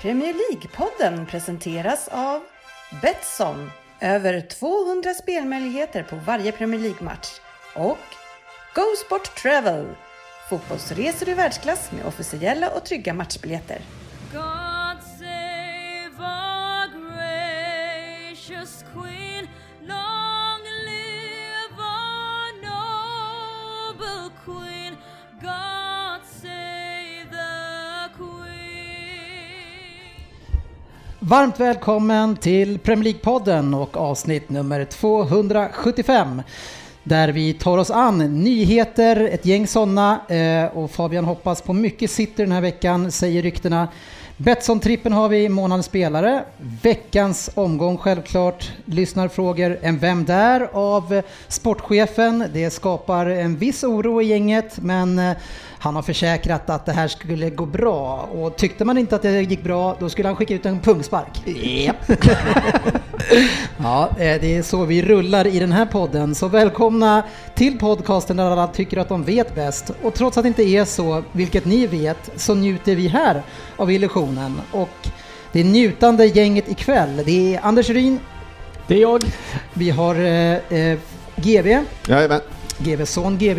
Premier League-podden presenteras av Betsson. Över 200 spelmöjligheter på varje Premier League-match. Och Go Sport Travel. Fotbollsresor i världsklass med officiella och trygga matchbiljetter. God save our gracious Queen. Varmt välkommen till Premier League-podden och avsnitt nummer 275. Där vi tar oss an nyheter, ett gäng sådana eh, och Fabian hoppas på mycket sitter den här veckan, säger ryktena. Betsson-trippen har vi, månadens spelare. Veckans omgång självklart. Lyssnarfrågor, en Vem där? av sportchefen. Det skapar en viss oro i gänget men eh, han har försäkrat att det här skulle gå bra och tyckte man inte att det gick bra då skulle han skicka ut en pungspark. ja, eh, det är så vi rullar i den här podden. Så välkomna till podcasten där alla tycker att de vet bäst. Och trots att det inte är så, vilket ni vet, så njuter vi här av illusionen. Och det är njutande gänget ikväll. Det är Anders Ryn, Det är jag. vi har eh, eh, GV, Jajamän. GVs son GV.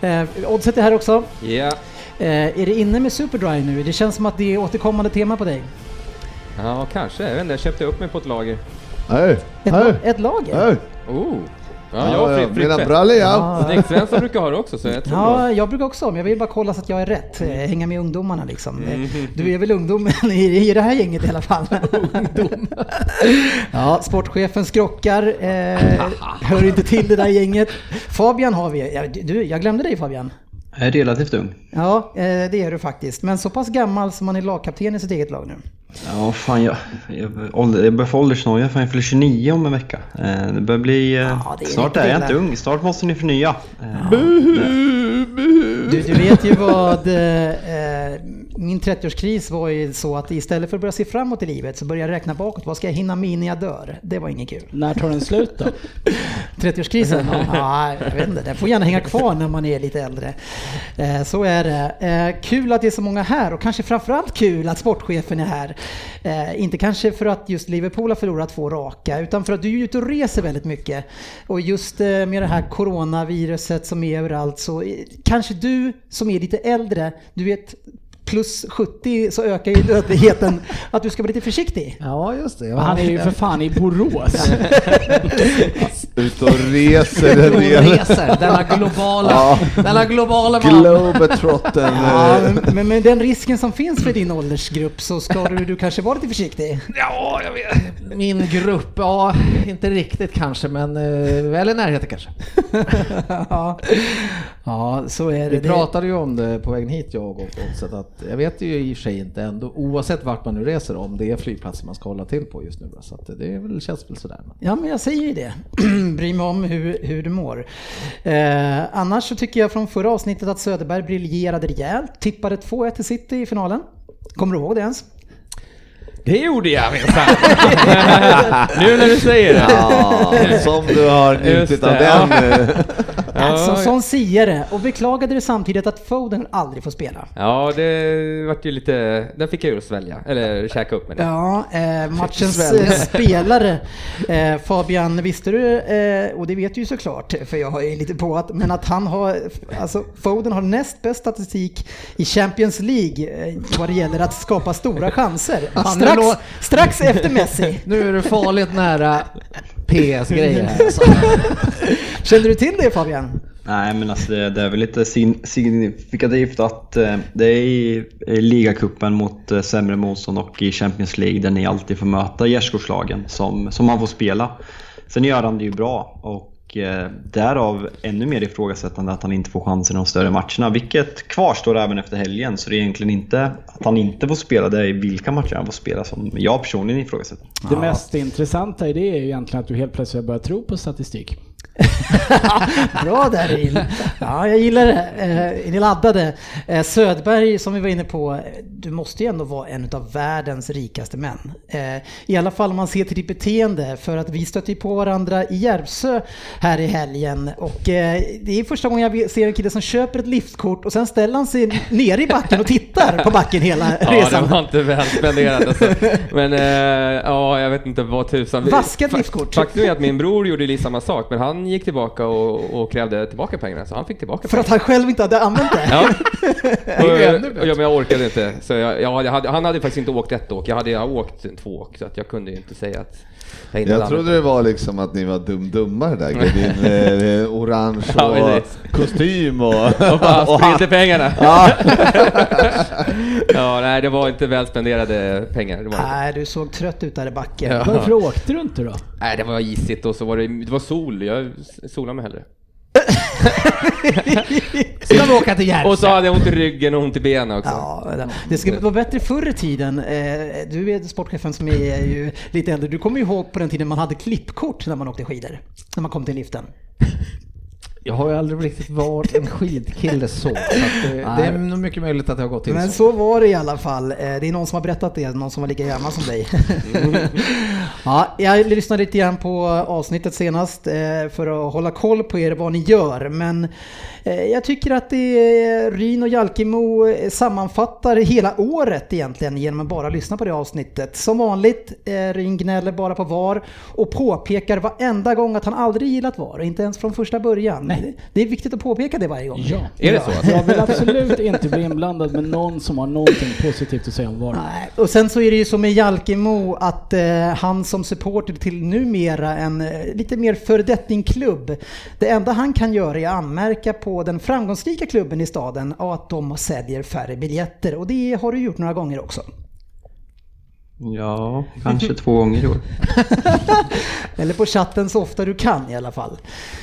Eh, Oddset är här också. Ja. Eh, är det inne med Superdry nu? Det känns som att det är återkommande tema på dig. Ja, kanske. Jag vet inte, jag köpte upp mig på ett lager. Hej! Ett, Hej! la- ett lager? Hej! Oh! Ja, jag Mina brallor ja. Snyggt-Svensson brukar ha det också, så jag tror Ja, bra. jag brukar också, men jag vill bara kolla så att jag är rätt. Eh, Hänga med ungdomarna liksom. Mm. Du är väl ungdomen i, i det här gänget i alla fall? Ungdom. ja, sportchefen skrockar. Eh, hör inte till det där gänget. Fabian har vi. Ja, Du, jag glömde dig Fabian. Jag är relativt ung. Ja, eh, det är du faktiskt. Men så pass gammal som man är lagkapten i sitt eget lag nu. Ja, fan jag, jag, börjar få åldersnoja. Fan, jag fyller 29 om en vecka. Eh, det börjar bli... Eh, Ja, det är snart är jag inte ung. Snart måste ni förnya. Eh, Du, du vet ju vad eh, min 30-årskris var ju så att istället för att börja se framåt i livet så började jag räkna bakåt. Vad ska jag hinna med innan jag dör? Det var inget kul. När tar den slut då? 30-årskrisen? Ja, jag vet inte. Den får gärna hänga kvar när man är lite äldre. Eh, Så är det. Eh, Kul att det är så många här och kanske framförallt kul att sportchefen är här. Eh, Inte kanske för att just Liverpool har förlorat två raka utan för att du är ute och reser väldigt mycket. Och just med det här coronaviruset som är överallt så kanske du som är lite äldre, du vet plus 70 så ökar ju dödligheten, att du ska vara lite försiktig. Ja, just det. Han är ju för fan i Borås. Ut och reser där nere. reser. Denna globala, Ja. denna globala man. Globetrotten. Ja, men, men med den risken som finns för din åldersgrupp så ska du, du kanske vara lite försiktig. Ja, jag vet. Min grupp, ja, inte riktigt kanske, men eh, väl i närheten kanske. Ja, ja så är det. Vi pratade ju om det på vägen hit jag och Oddset att jag vet ju i och för sig inte ändå oavsett vart man nu reser om det är flygplatser man ska hålla till på just nu. Så att det är väl, känns väl sådär. Ja, men jag säger ju det. Bry mig om hur, hur du mår. Eh, annars så tycker jag från förra avsnittet att Söderberg briljerade rejält. Tippade 2-1 till City i finalen. Kommer du ihåg det ens? Det gjorde jag minsann! nu när du säger det. Ja, som du har njutit av den. Alltså, sån siare. Och beklagade det samtidigt att Foden aldrig får spela. Ja, det vart ju lite... Den fick jag ju svälja, eller käka upp med det. Ja, eh, matchens eh, spelare. Eh, Fabian, visste du, eh, och det vet du ju såklart, för jag har ju lite på att, men att han har, alltså Foden har näst bäst statistik i Champions League eh, vad det gäller att skapa stora chanser. Nu Strax, strax efter Messi. Nu är du farligt nära PS-grejer här alltså. Känner du till det Fabian? nej, men alltså det, det är väl lite sin, signifikativt att eh, det är i, i ligacupen mot eh, sämre motstånd och i Champions League där ni alltid får möta gärdsgårdslagen som, som man får spela. Sen gör han det ju bra och eh, därav ännu mer ifrågasättande att han inte får chansen i de större matcherna. Vilket kvarstår även efter helgen. Så det är egentligen inte att han inte får spela, det är vilka matcher han får spela som jag personligen ifrågasätter. Det mest intressanta i det är ju egentligen att du helt plötsligt börjar tro på statistik. Bra där Ril. Ja, jag gillar det. Eh, är ni laddade? Eh, Södberg, som vi var inne på, du måste ju ändå vara en av världens rikaste män. Eh, I alla fall om man ser till ditt beteende, för att vi stötte ju på varandra i Järvsö här i helgen. Och eh, det är första gången jag ser en kille som köper ett liftkort och sen ställer han sig ner i backen och tittar på backen hela Ja, det resan. var inte väl spenderat alltså. Men eh, ja, jag vet inte vad tusan. Vaskat liftkort. Faktum är att min bror gjorde lite samma sak, men han gick tillbaka och, och krävde tillbaka pengarna, så han fick tillbaka För att pengarna. han själv inte hade använt det. Ja. och, ja, men jag orkade inte. Så jag, jag, hade- han hade faktiskt inte åkt ett åk, jag hade jag åkt två åk, så att jag kunde ju inte säga att jag inte Jag trodde det var liksom att ni var dum-dummare där, med din eh, orange Ja, och precis. kostym och... Och bara och spridde pengarna. Ja. ja, nej, det var inte väl spenderade pengar. Det var, inte. Nej, du såg trött ut där i backen. Ja. Varför åkte du inte då? Nej, det var isigt och så var det, det var sol. Jag solade mig hellre. Ska vi åka till Järvsö? Och så hade jag ont i ryggen och ont i benen också. Ja, det skulle vara bättre förr i tiden. Eh, Du är sportchefen som är ju lite äldre. Du kommer ju ihåg på den tiden man hade klippkort när man åkte skidor. När man kom till liften. Jag har ju aldrig riktigt varit en skidkille så. så det, det är nog mycket möjligt att det har gått till Men så. så var det i alla fall. Eh, Det är någon som har berättat det, någon som var lika gammal som dig. ja, jag lyssnade lite grann på avsnittet senast eh, för att hålla koll på er vad ni gör. Men eh, jag tycker att det Ryn och Jalkemo eh, sammanfattar hela året egentligen genom att bara lyssna på det avsnittet. Som vanligt, Ryn gnäller bara på VAR och påpekar varenda gång att han aldrig gillat VAR, inte ens från första början. Det är viktigt att påpeka det varje gång. Ja. Är det så? Alltså? Jag vill absolut inte bli inblandad med någon som har någonting positivt att säga om VAR. Nej, och sen så är det ju som med Jalkemo att eh, han som supporter till numera en eh, lite mer föredettingklubb. Det enda han kan göra är att anmärka på den framgångsrika klubben i staden och att de säljer färre biljetter. Och det har du gjort några gånger också. Ja, kanske två gånger i år. Eller på chatten så ofta du kan i alla fall.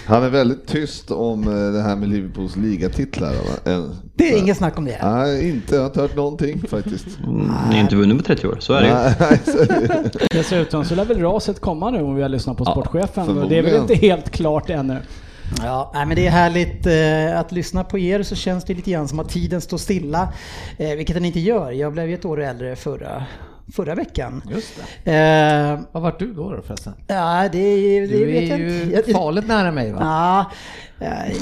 Han är väldigt tyst om eh, det här med Liverpools ligatitlar. En- Det är inget snack om det. Nej, inte. Jag har inte hört någonting faktiskt. Mm, Ni har inte vunnit på 30 år, så är det ju. Dessutom så lär väl raset komma nu om vi har lyssnat på sportchefen. och det är väl inte helt klart ännu. Ja, men det är härligt eh, att lyssna på er så känns det lite grann som att tiden står stilla. Eh, vilket den inte gör. Jag blev ju ett år äldre förra, förra veckan. Just det. Eh, Vad vart du då, då förresten? ja, det, det Du vet är jag ju inte. Jag- farligt nära mig va? Ja, eh,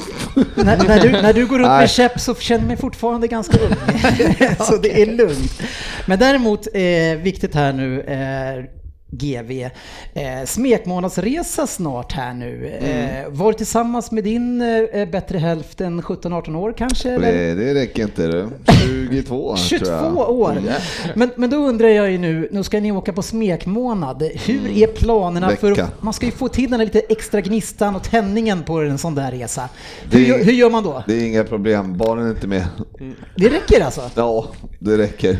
när, när, du, när du går runt med käpp så känner jag mig fortfarande ganska ung. så det är lugnt. Men däremot, eh, viktigt här nu, eh, GV, eh, smekmånadsresa snart här nu. Eh, var tillsammans med din eh, bättre hälft än 17-18 år kanske? Det, det räcker inte du. 22 22 tror jag. år! Men, men då undrar jag ju nu, nu ska ni åka på smekmånad. Hur är planerna för Mm. Vecka. att, man ska ju få till den här lite extra gnistan och tändningen på en sån där resa. Hur, är- hur gör man då? Det är inga problem, barnen är inte med. Det räcker alltså? Ja, det räcker.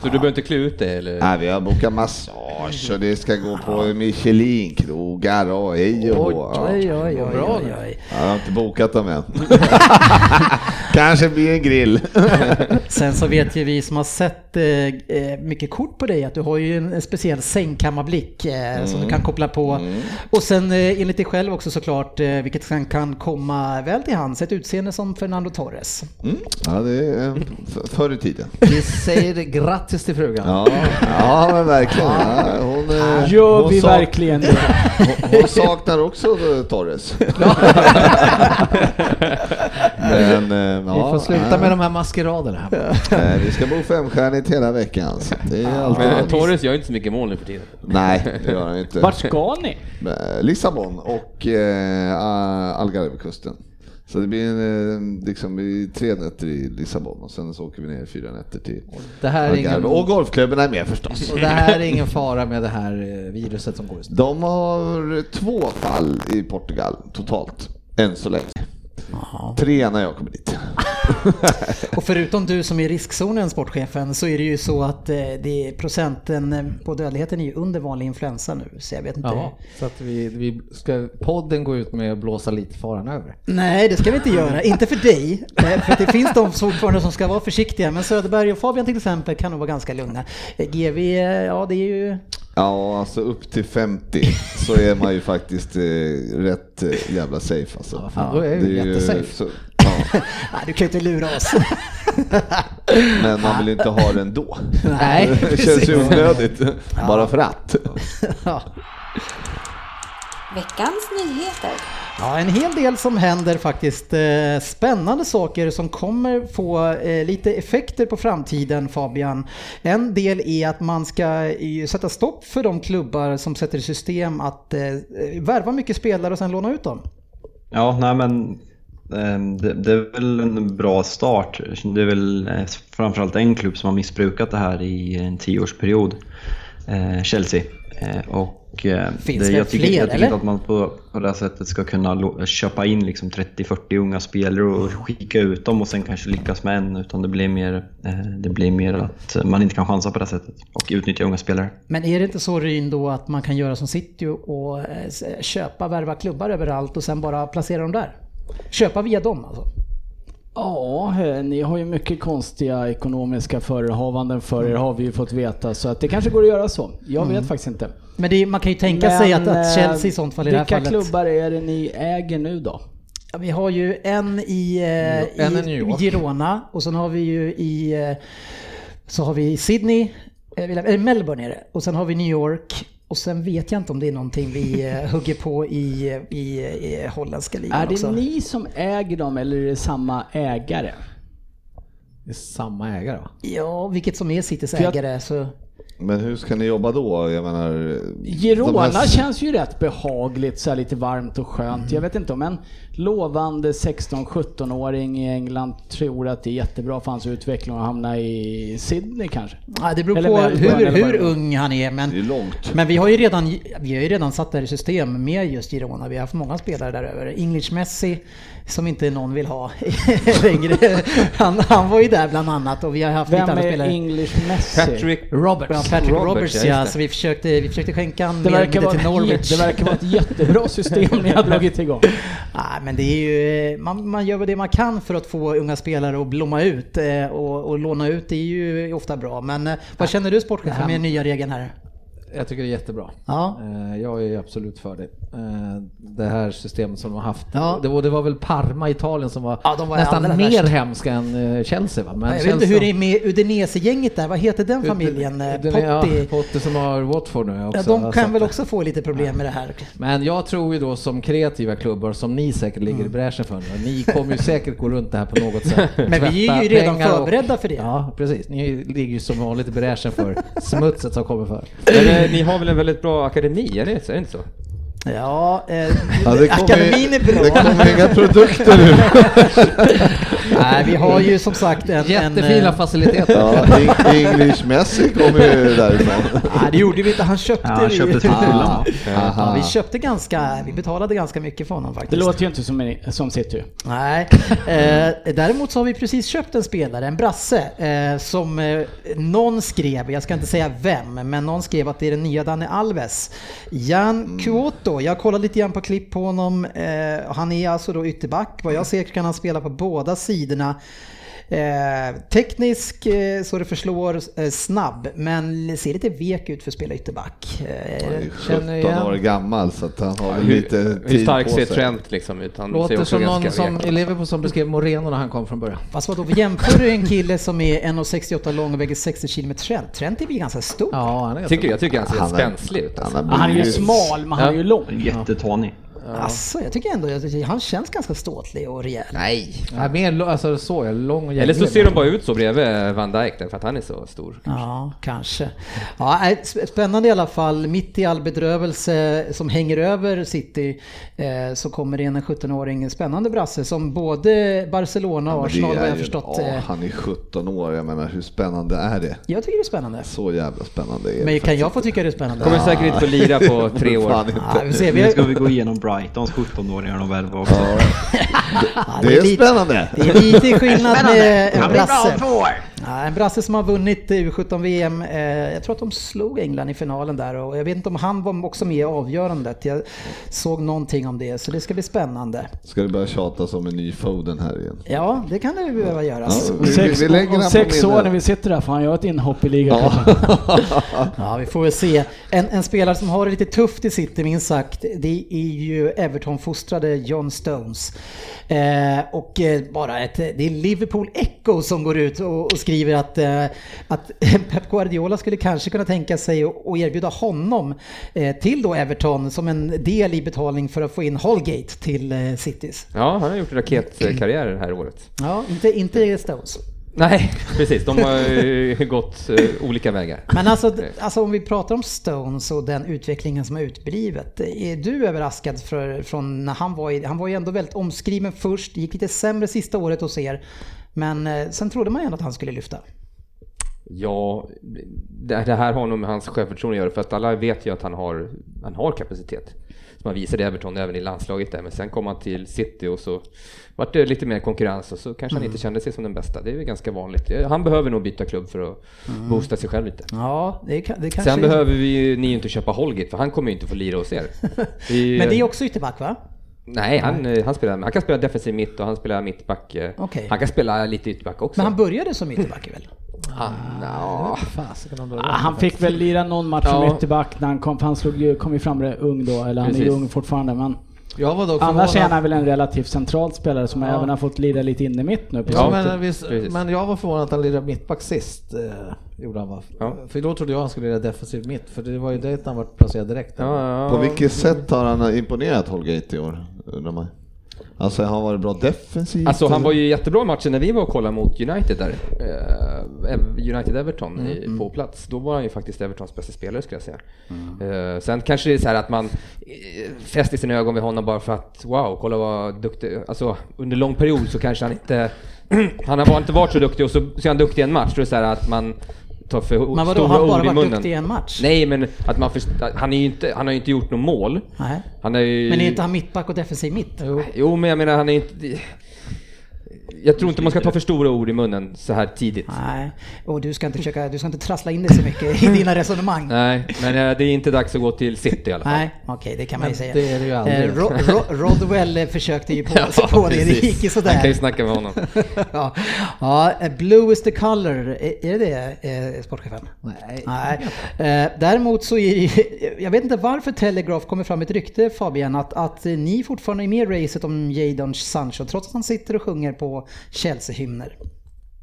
Så du behöver inte klä ut dig eller? Nej, vi har bokat massage och det ska gå på Michelin-krogar och hej och Oj, hå. oj, Ja. oj, oj, bra oj, nu. oj. Jag har inte bokat dem än. Kanske blir en grill. Sen så vet ju vi som har sett eh, eh, mycket kort på dig att du har ju en, en speciell sängkammarblick eh, som du kan koppla på. Och sen eh, enligt dig själv också såklart, eh, vilket sen kan komma väl till hands, ett utseende som Fernando Torres. Mm. Ja, det är eh, förr i tiden. Vi säger grattis till frugan. Ja, ja men verkligen. Ja, hon, eh, Gör hon vi sak- verkligen det? Hon, hon saknar också eh, Torres. Men, eh, Vi ja, får sluta ja. med de här maskeraderna. Här. Eh, Vi ska bo femstjärnigt hela veckan. Det är alltid... Men Torres gör inte så mycket mål nu för tiden. Nej, det gör han inte. Vart ska ni? Eh, Lissabon och eh, Algarvekusten. Så det blir en, liksom, tre nätter i Lissabon och sen så åker vi ner fyra nätter till Det här är Algarve. ingen, Och golfklubben är med förstås. och det här är ingen fara med det här viruset som går just nu. De har två fall i Portugal totalt, än så länge. Tre när jag kommer dit. Och förutom du som är i riskzonen, sportchefen, så är det ju så att eh, det är procenten eh, på dödligheten är ju under vanlig influensa nu. Så jag vet inte. Ja, så att vi, vi ska podden gå ut med att blåsa lite faran över. Nej, det ska vi inte göra. Inte för dig. För det finns de fortfarande som ska vara försiktiga. Men Söderberg och Fabian till exempel kan nog vara ganska lugna. Eh, GV, ja det är ju... Ja, alltså upp till 50 så är man ju faktiskt eh, rätt eh, jävla safe alltså. Ja, fan, då är det ju jättesafe. Så, ja, du kan ju inte lura oss. men man vill inte ha den då. Nej, Det känns ju onödigt, bara för att. Veckans nyheter. Ja, en hel del som händer faktiskt. Eh, spännande saker som kommer få eh, lite effekter på framtiden Fabian. En del är att man ska sätta stopp för de klubbar som sätter i system att eh, värva mycket spelare och sen låna ut dem. Ja, nej men ehm, det, det är väl en bra start. Det är väl framförallt en klubb som har missbrukat det här i en tioårsperiod. Chelsea. Eh, och eh, Finns det, jag tycker, fler, jag tycker inte att man på, på det här sättet ska kunna köpa in liksom 30-40 unga spelare och skicka ut dem och sen kanske lyckas med en. Utan det blir mer, eh, det blir mer att man inte kan chansa på det här sättet och utnyttja unga spelare. Men är det inte så Ryn då att man kan göra som City och eh, köpa, värva klubbar överallt och sen bara placera dem där? Köpa via dem alltså? Ja, eh, ni har ju mycket konstiga ekonomiska förehavanden för er har vi ju fått veta. Så att det kanske går att göra så. Jag vet faktiskt inte. Men det, är- man kan ju tänka Men, sig att, att eh, Chelsea i sånt fall i det här Vilka fallet... klubbar är det ni äger nu då? Ja, vi har ju en i, eh, En i i. Girona och sen har vi ju i eh, så har vi Sydney, eh, eller Melbourne är det, och sen har vi New York och sen vet jag inte om det är någonting vi eh, hugger på i, i, i holländska ligan Är det också. ni som äger dem eller är det samma ägare? Det är samma ägare va? Ja, vilket som är Citys ägare så... Men hur ska ni jobba då? Jag menar... Girona här- känns ju rätt behagligt, så här lite varmt och skönt. Jag vet inte om en lovande 16-17-åring i England tror att det är jättebra för hans utveckling att hamna i Sydney kanske. Ja, det beror Eller på hur, eller hur var. ung han är men Det är långt. Men vi har ju redan, vi har ju redan satt det här i system med just Girona. Vi har haft många spelare där över. English Messi, som inte någon vill ha längre. Han, han var ju där bland annat och vi har haft Vem lite andra är spelare. English Messi? Patrick Roberts. Ja, Patrick Roberts, Roberts, ja, det. Så vi försökte, vi försökte skänka han Det verkar, vara till Norwich. det verkar vara ett jättebra system ni har dragit igång. Nej, men det är ju, man, man gör väl det man kan för att få unga spelare att blomma ut eh, och, och låna ut är ju ofta bra. Men eh, vad känner du sportchefen med nya regeln här? Jag tycker det är jättebra. Ja. Eh, Jag är absolut för det. Eh, Det här systemet som de har haft. Ja. Det, var, det var väl Parma, Italien som var, Ja, var nästan mer värst. hemska än eh, Chelsea va? Men jag vet inte hur det är med Udinese-gänget där, vad heter den familjen? Ja, Potti? Potti som har Watford nu också. De kan väl också få lite problem med det här. Men jag tror ju då som kreativa klubbar som ni säkert ligger i bräschen för nu, ni kommer ju säkert gå runt det här på något sätt. Men vi är ju redan pengar och- förberedda för det. Ja, precis. Ni ligger ju som vanligt i bräschen för smutset som kommer för. Eh, ni har väl en väldigt bra akademi, är det, är det inte så? Ja, eh, Ja, det kommer- akademin är Det bra. kommer inga produkter nu. Nej, vi har ju som sagt en... Jättefina en, eh, faciliteter. Ja, Eng- English Messi kommer ju därifrån. Nej, det gjorde vi inte. Han köpte Ja, han köpte till Fulham. Ja, vi köpte ganska, vi betalade ganska mycket för honom faktiskt. Det låter ju inte som, som City. Nej, eh, däremot så har vi precis köpt en spelare, en brasse, eh, som eh, någon skrev, jag ska inte säga vem, men någon skrev att det är den nya Dani Alves. Jan Kuoto, jag kollade lite grann på klipp på honom, eh, han är alltså då ytterback, vad jag ser kan han spela på båda sidorna. Eh, teknisk eh, så det förslår, eh, snabb, men ser lite vek ut för att spela ytterback. Han är ju Känner 17 igen. år gammal så att han har Hur, lite hur tid stark på ser sig. Trent liksom ut? Han ser Låter också som någon som i Liverpool som beskrev Moreno när han kom från början. Fast vadå, jämför du en kille som är 1,68 lång och väger 60 kg med Trent? Trent är väl ganska stor? Ja, han är Tycker, jag tycker han ser Han är- spänslig ut. Alltså. Han, har Han är ju smal, men han är ju lång. Jättetanig. Alltså, jag tycker ändå att han känns ganska ståtlig och rejäl. Nej, ja, mer lo- alltså så, ja, lång och Eller så ser de bara ut så bredvid Van Dijk därför att han är så stor. Ja, kanske. Ja, nej, sp- spännande i alla fall. Mitt i all bedrövelse som hänger över City eh, så kommer det in en 17-åring, spännande brasse som både Barcelona och det Arsenal är har jag förstått. Ja, eh, han är 17 år, jag menar hur spännande är det? Jag tycker det är spännande. Så jävla spännande är det Men kan faktiskt jag få tycka det är spännande? Kommer säkert inte få lira på tre år. Fan inte. Ja, vi ser, vi Nu ska vi gå igenom Brightons 17-åringar och värva också. Ja, ja, det är lite- spännande. Det är lite skillnad med en brasse. Ja, en brasse som har vunnit U17-VM. Eh, jag tror att de slog England i finalen där och jag vet inte om han var också med i avgörandet. Jag såg någonting om det, så det ska bli spännande. Ska det börja tjatas om en ny Foden här igen? Ja, det kan det ju behöva göras. Ja, Om sex, vi lägger om sex år när vi sitter där får han göra ett inhopp i ligan. Ja, vi får väl se. En, en spelare som har det lite tufft i City minst sagt, det är ju Everton-fostrade John Stones. Eh, och eh, bara ett, det är Liverpool Echo som går ut och, och skriver att, eh, att Pep Guardiola skulle kanske kunna tänka sig att erbjuda honom eh, till då Everton som en del i betalning för att få in Holgate till eh, Citys. Ja, han har gjort raketkarriär det här året. Ja, inte, inte Stones. Nej, precis. De har gått eh, olika vägar. Men alltså, alltså om vi pratar om Stones och den utvecklingen som har utblivit. Är du överraskad för, från när han var i, han var ju ändå väldigt omskriven först, gick lite sämre sista året hos er. Men eh, sen trodde man ju ändå att han skulle lyfta. Ja, det det här har nog med hans självförtroende att göra för att alla vet ju att han har, han har kapacitet. Som han visade i Everton även i landslaget där, men sen kom han till City och så vart det lite mer konkurrens och så kanske han inte kände sig som den bästa. Det är ju ganska vanligt. Han behöver nog byta klubb för att boosta sig själv lite. Ja, det, kan- det kanske... Sen behöver vi ni ju inte köpa Holgate för han kommer ju inte få lira hos er. Vi- Men det är också ytterback va? Nej, han, eh, han, spelar, han kan spela defensiv mitt och han spelar mittback. eh, Okej. Han kan spela lite ytterback också. Men han började som ytterback väl? Han, ja. Fasiken om det var Ah, han fick väl lira någon match som Ja. ytterback när han kom, för han slog ju, kom ju fram ung då, eller han är ju Precis. ung fortfarande men Jag var dock annars är han väl en relativt central spelare som Ja. även har fått lira lite in i mitt nu. på Ja, men, visst, precis. men jag var förvånad att han lirade mittback sist. Eh, gjorde han va? Ja. För då trodde jag han skulle lira defensiv mitt, för det var ju det han var placerad direkt. Ja, ja. På vilket sätt har han imponerat Holgate i år, undrar man? Alltså har han varit bra defensivt? Alltså han var ju jättebra i matchen när vi var och kollade mot United där. Eh, United-Everton i- Mm, på plats. Då var han ju faktiskt Evertons bästa spelare skulle jag säga. Eh, sen kanske det är så här att man eh, fäster sina ögon vid honom bara för att wow, kolla vad duktig. Alltså under lång period så kanske han inte... han har inte varit så duktig och så, så är han duktig i en match. Då är det så här att man tar för Men vadå, stora har han bara ord i varit munnen. duktig i en match? Nej, men att man först, han, är inte, han har ju inte gjort något mål. Nej. Han är ju... Men är inte han mittback och defensiv mitt? Jo, men jag menar han är inte... Jag tror inte man ska ta för stora ord i munnen så här tidigt. Nej, och du ska inte försöka, du ska inte trassla in dig så mycket i dina resonemang. Nej, men eh, det är inte dags att gå till City i alla fall. Nej, okej det kan man ju Men säga. det är det ju aldrig. Eh, Ro, Ro, Rodwell eh, försökte ju på sig Ja, på det, det gick ju Han kan ju sådär. snacka med honom. ja. ja, Blue is the color, är det det sportchefen? Nej. Nej. Däremot så är det- jag vet inte varför Telegraph kommer fram ett rykte Fabian att, att ni fortfarande är med i racet om Jadon Sancho trots att han sitter och sjunger på Chelsea-hymner.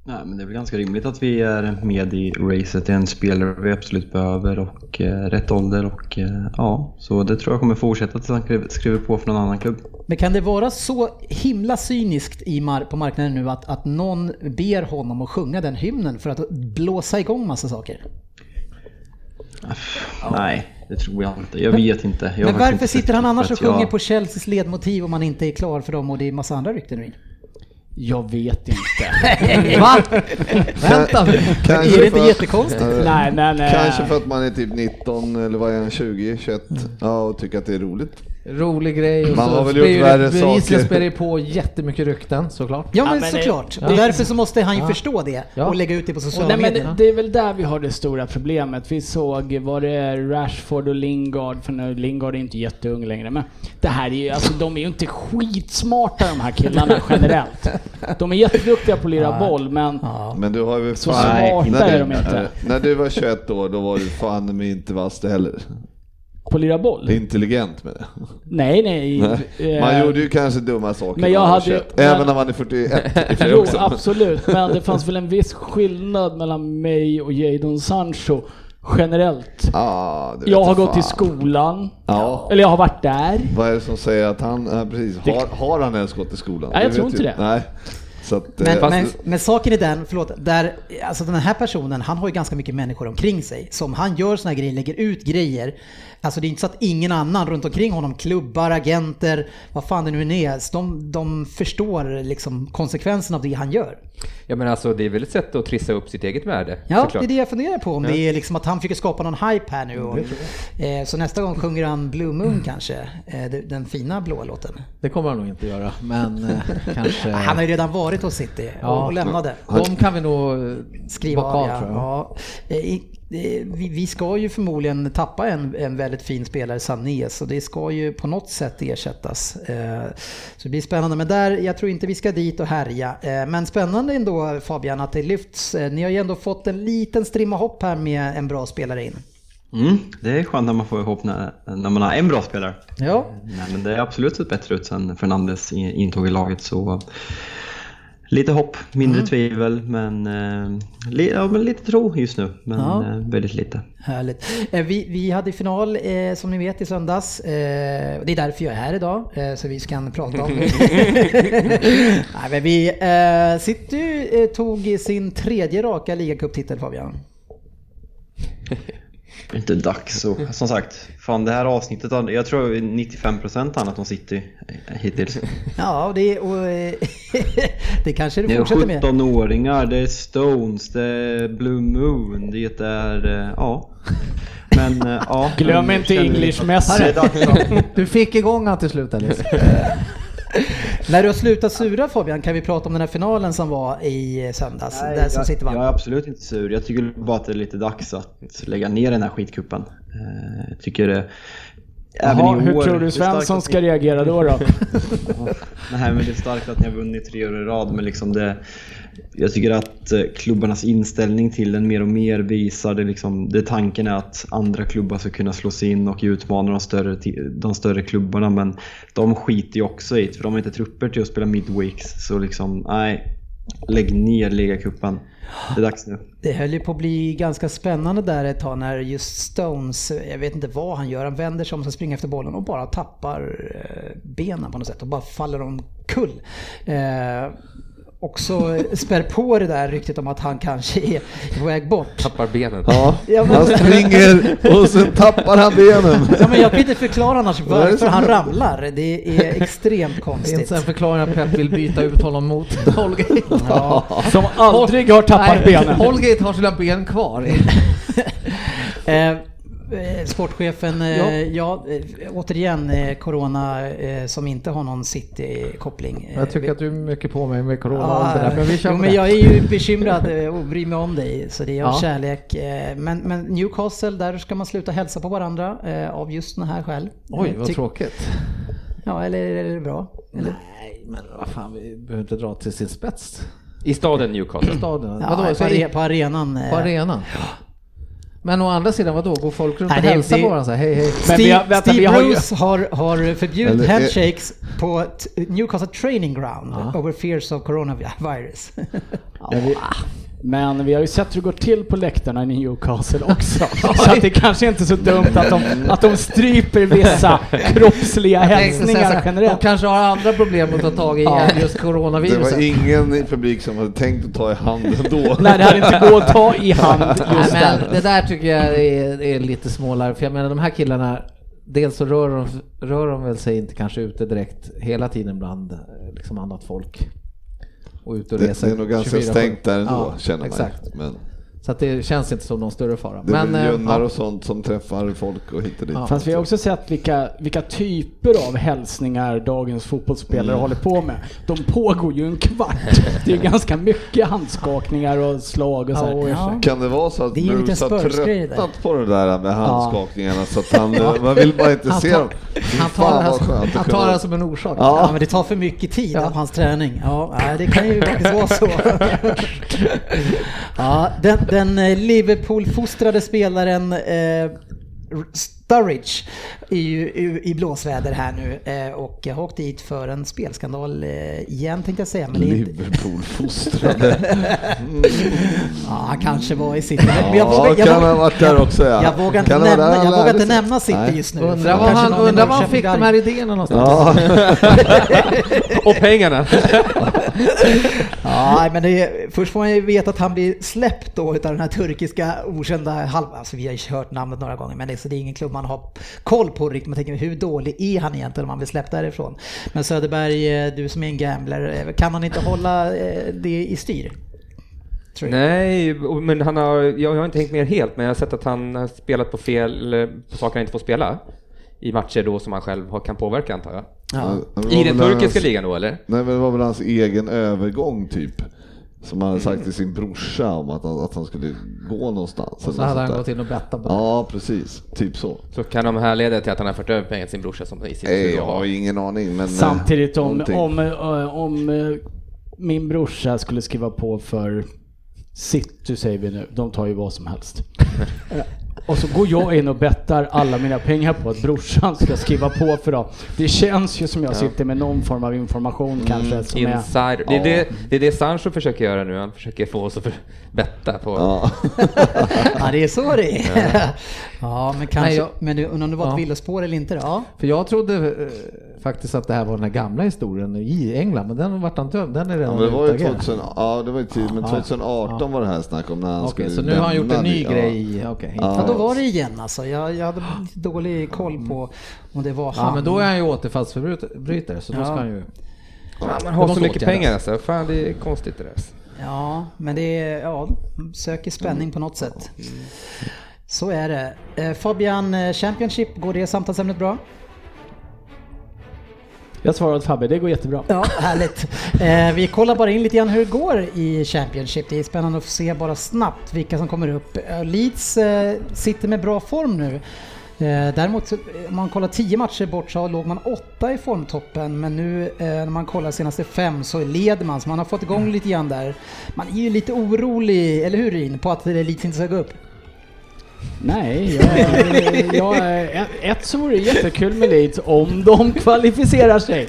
Nej, men det är väl ganska rimligt att vi är med i racet. Det är en spelare vi absolut behöver och eh, rätt ålder och eh, ja, så det tror jag kommer fortsätta tills han skriver- på för någon annan klubb. Men kan det vara så himla cyniskt i mar- på marknaden nu att, att någon ber honom att sjunga den hymnen för att blåsa igång massa saker? Nej, det tror jag inte. Jag vet inte. Jag Men varför inte sitter han annars och att jag- sjunger på Chelseas ledmotiv om han inte är klar för dem och det är massa andra rykten nu? Jag vet inte. Va? Vänta nu. Kanske Är det inte för- jättekonstigt? Eh, nej, nej, nej. Kanske för att man är typ 19 eller vad är han, 20, 21 ja, och tycker att det är roligt. Rolig grej och Man så har väl gjort ju- värre saker. spär det på jättemycket rykten såklart. Ja men, Ja, men det- såklart. det- och därför så måste han ju Ja. förstå det Ja. och lägga ut det på Och sociala nej, men medier. det, det är väl där vi har det stora problemet. Vi såg, var det Rashford och Lingard, för nu Lingard är inte jätteung längre, men det här är ju, alltså de är ju inte skitsmarta de här killarna generellt. De är jätteduktiga på att lira boll, men Ja. Men du har ju Så fan... smarta när är du- de inte. eh, När du var 21 år, då var du fan med inte vass det heller. På att lira boll? Intelligent med det. Nej, nej. Nej. eh, Man gjorde ju kanske dumma saker men jag hade ju- 21. Även när man är 41 i och för sig Jo, också. absolut. Men det fanns väl en viss skillnad mellan mig och Jadon Sancho generellt. Ah, det Jag har fan. gått i skolan. Ja. Eller jag har varit där. Vad är det som säger att han, ja, precis, har, har han ens gått i skolan? Nej, jag Det tror inte ju- det. Nej. Så att, Men, eh, men, men saken är den, förlåt, där, alltså den här personen, han har ju ganska mycket människor omkring sig. Så om han gör såna här grejer, lägger ut grejer, alltså det är inte så att ingen annan runt omkring honom, klubbar, agenter, vad fan det nu är, de, de förstår liksom konsekvenserna av det han gör. Ja men alltså det är väl ett sätt att trissa upp sitt eget värde. Ja, såklart. det är det jag funderar på, om det är liksom att han försöker skapa någon hype här nu. Och, eh, så nästa gång sjunger han Blue Moon kanske, eh, den- fina blåa låten. Det kommer han nog inte göra, men eh, kanske... Han har ju redan varit hos City och, Ja. och lämnade. De kan vi nog eh, Skriva av, av tror jag. ja. Vi, vi ska ju förmodligen tappa en, en väldigt fin spelare, Sané, så det ska ju på något sätt ersättas. Eh, Så det blir spännande, men där, jag tror inte vi ska dit och härja. Eh, Men spännande ändå Fabian att det lyfts. Eh, Ni har ju ändå fått en liten strimma hopp här med en bra spelare in. Mm, det är skönt när man får ihop när, när man har en bra spelare. Ja, Nej, men det är absolut sett bättre ut sen Fernandes intåg i laget. Så lite hopp, mindre Mm. tvivel, men, eh, ja, men lite tro just nu. Men Ja. eh, väldigt lite. Härligt. Eh, Vi, vi hade final eh, som ni vet i söndags. Eh, det är därför jag är här idag, eh, så vi kan prata om det. Nej, men vi, City tog sin tredje raka ligacuptitel Fabian. Det är inte dags och som sagt, fan det här avsnittet, jag tror 95% handlat om City eh, hittills. Ja, och det, och, eh, det kanske Det du är fortsätter med. 17-åringar, det är Stones, det är Blue Moon, det är, eh, ja. Men ja. Glöm men inte känner- English Messi. Det är dags att- Du fick igång han till slut Alice. När du har slutat sura Fabian, kan vi prata om den här finalen som var i söndags? Nej, där som jag, vann. jag är absolut inte sur. Jag tycker bara att det är lite dags att lägga ner den här skitkuppen. Eh, Jag tycker det... även Jaha, hur tror du Svensson ska ni- reagera då? då? Nej men det är starkt att ni har vunnit tre år i rad men liksom det... Jag tycker att eh, klubbarnas inställning till den mer och mer visar det liksom... Det tanken är att andra klubbar ska kunna slå sig in och utmana de större, de större klubbarna men de skiter ju också i det för de har inte trupper till att spela midweeks så liksom, nej. Lägg ner ligacupen. Det är dags nu. Det höll ju på att bli ganska spännande där ett tag när just Stones, jag vet inte vad han gör, han vänder sig om, och springer efter bollen och bara tappar eh, benen på något sätt och bara faller omkull. Eh, Eh, också spär på det där ryktet om att han kanske är på väg bort. Tappar benen. Ja, Ja, men- han springer och sen tappar han benen. Ja, men jag kan inte förklara annars varför han ramlar. Det är extremt Det är konstigt. inte en förklaring att Pep vill byta ut honom mot Holgate. Som aldrig har tappat Nej, benen. Holgate har sina ben kvar. Eh, eh, Sportchefen, eh, Ja. ja. eh, återigen eh, Corona eh, som inte har någon City-koppling. Eh, Jag tycker att du är mycket på mig med corona och Ja, det där, men vi kör jo, men jag är ju bekymrad eh, och bryr mig om dig, så det är av Ja. kärlek. Eh, Men, men Newcastle, där ska man sluta hälsa på varandra eh, av just den här skäl. Oj, Eh, vad ty- tråkigt. Ja, eller är det bra? Eller? Nej, men vad fan, vi behöver inte dra till sin spets. I staden Newcastle. Staden. Ja, Vadå, på, i- på arenan. eh, på arenan? Men å andra sidan, vadå? Går folk runt Nej, och hälsar på varandra hej hej? Men vi Steve, har- vänta, Steve vi har ju- Bruce har, har förbjudit Eller- handshakes på Newcastle Training Ground over fears of coronavirus. Men vi har ju sett hur det går till på läktarna i Newcastle också. så att det kanske inte är så dumt att de, att de stryper vissa kroppsliga hälsningar här, De generellt. kanske har andra problem att ta tag i Ja. än just Det coronaviruset. var ingen i publik som hade tänkt att ta i hand ändå. Nej, det hade inte gått att ta i hand Nej, just men där. det där tycker jag är, är lite smålar, för jag menar de här killarna, dels så rör de, rör de väl sig inte kanske ute direkt hela tiden bland liksom annat folk. Och ut och Det, reser det är nog ganska 24/7. stängt där ändå, Ja, känner man. Exakt. Men Så att det känns inte som någon större fara. det är Men, eh, junnar ja. och sånt som träffar folk och hit och dit. Ja. Fast vi har också sett vilka, vilka typer av hälsningar dagens fotbollsspelare Mm. håller på med. De pågår ju en kvart. Det är ganska mycket handskakningar och slag och så här. Ja, Ja. Kan det vara så att Bruce har tröttnat på det där med handskakningarna så att han, man vill bara inte Han se tar- dem. Han tar, skönt att han kunna- tar det som en orsak. Ja, Ja, men det tar för mycket tid Ja. av hans träning. Ja, det kan ju faktiskt vara så. ja, den, den eh, Liverpool-fostrade spelaren eh, Sturridge är ju i, blåsväder här nu eh, och har åkt dit för en spelskandal eh, igen tänkte jag säga. Liverpool-fostrade. ja, han kanske var i City. Men jag Ja, vågar, jag kan ha varit där också ja. jag vågar inte nämna, jag vågar inte nämna City Nej. just nu. Undrar var han, undrar var han fick de här idéerna någonstans. Ja, Och pengarna! Ja, men det är, först får man ju veta att han blir släppt då utav den här turkiska okända halvan. Alltså vi har ju hört namnet några gånger men det, så det är ingen klubb man har koll på riktigt. Man tänker hur dålig är han egentligen om han blir släppt därifrån? Men Söderberg, eh, du som är en gambler, eh, kan han inte hålla eh, det i styr? Nej, men han har, jag har inte hängt med helt, men jag har sett att han har spelat på fel, på saker han inte får spela i matcher då som han själv kan påverka antar jag. Ja. I den turkiska hans- ligan då eller? Nej men det var väl hans egen övergång typ. Som han hade sagt till sin brorsa om att han, att han skulle gå någonstans. Och så hade han gått in och bettat på det. Ja precis, typ så. Så kan de här leda till att han har fört över pengar till sin brorsa som i sin Nej, jag har ingen aning men... eh, Samtidigt om, någonting. om, eh, om eh, min brorsa skulle skriva på för City säger vi nu, de tar ju vad som helst. Och så går jag in och bettar alla mina pengar på att brorsan ska skriva på för dem. Det känns ju som jag sitter med någon form av information kanske. Som är, Insider. Det, är Ja. det, det är det Sancho försöker göra nu. Han försöker få oss att betta på... Ja. ja, det är så det är. Ja, men kanske, Nej, jag- men du, undrar om det var ett Ja. villospår eller inte då? Ja. För jag trodde eh, faktiskt att det här var den här gamla historien i England, men den vart han tömd. Den är Ja, redan men det var ju utagerad. 2000, ja det var ju tid, men 2018 var det här snack om när han Okej, skulle så nu har han gjort en ny det. grej. Okej, inte- Ja, då var det igen alltså. Jag, jag hade dålig koll på om det var han. Ja, men då är han ju återfallsförbrytare, så då Ja. ska han ju... Ja, man har så mycket åtgärdas. pengar alltså. Fan det är konstigt det där. Ja, men det är, ja, söker spänning på något sätt. Så är det. Eh, Fabian, eh, Championship, går det samtalsämnet bra? Jag svarar åt Fabbe, det går jättebra. Ja, härligt. Eh, vi kollar bara in lite grann hur det går i Championship. Det är spännande att se bara snabbt vilka som kommer upp. Eh, Leeds eh, sitter med bra form nu. Eh, däremot eh, om man kollar 10 matcher bort så låg man åtta i formtoppen men nu eh, när man kollar senaste fem så leder man så man har fått igång lite grann där. Man är ju lite orolig, eller hur Rin, på att Leeds inte ska gå upp? Nej, jag, jag, ett, så vore det jättekul med Leeds om de kvalificerar sig.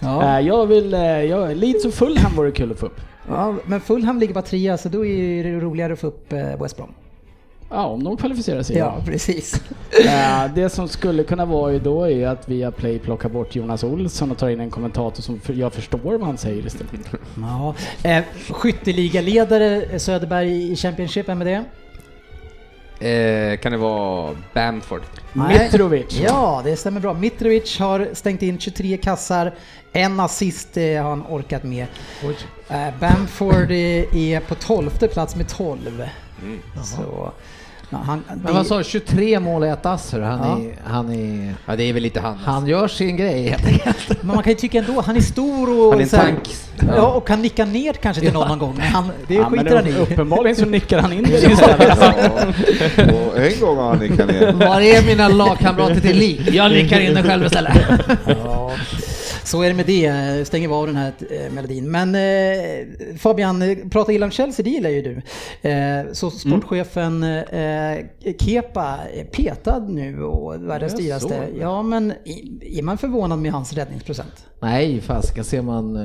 Ja. Eh, Jag vill, eh, jag, Leeds och Fulham vore kul att få upp. Ja, men Fulham ligger bara trea så då är det roligare att få upp eh, West Brom. Ja, om de kvalificerar sig. Ja, precis. Det som skulle kunna vara ju då är att via Play plockar bort Jonas Olsson och tar in en kommentator som jag förstår vad han säger istället. Ja. Eh, skytteligaledare Söderberg i Championship, vem är det? Eh, kan det vara Bamford? Nej. Mitrovic. Ja, det stämmer bra. Mitrovic har stängt in 23 kassar, en assist eh, har han orkat med. Eh, Bamford är på 12 plats med 12. Så, ja, han, Men vad sa du, 23 mål och ett ass han, Ja. är, han är... Ja det är väl lite han. Han gör sin grej helt enkelt. men man kan ju tycka ändå, han är stor och... Han är en så här- tank. Ja, och kan nicka ner kanske till någon någon gång. Men han, det Ja, skiter han i. uppenbarligen så nickar han in det istället. Ja. Och en gång har han nickat ner. Var är mina lagkamrater till lik? Jag nickar in den själv istället. Så är det med det. Stänger vi av den här eh, melodin. Men eh, Fabian, eh, prata illa om Chelsea, det gillar ju du. Eh, så sportchefen eh, Kepa är petad nu och världens dyraste. Ja, men är man förvånad med hans räddningsprocent? Nej, fasiken ser man eh,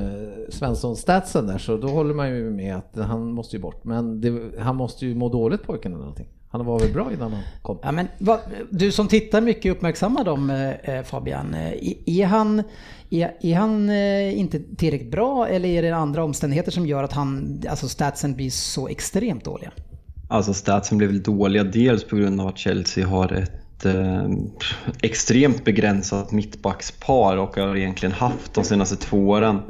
Svensson-statsen där så då håller man ju med att han måste ju bort. Men det, han måste ju må dåligt pojken eller någonting. Han var väl bra innan han kom? Ja, men vad, du som tittar mycket uppmärksammar dem eh, Fabian. Eh, är han, är, är han eh, inte tillräckligt bra eller är det andra omständigheter som gör att han, alltså statsen blir så extremt dåliga? Alltså statsen blev väl dåliga dels på grund av att Chelsea har ett eh, extremt begränsat mittbackspar och har egentligen haft de senaste två åren.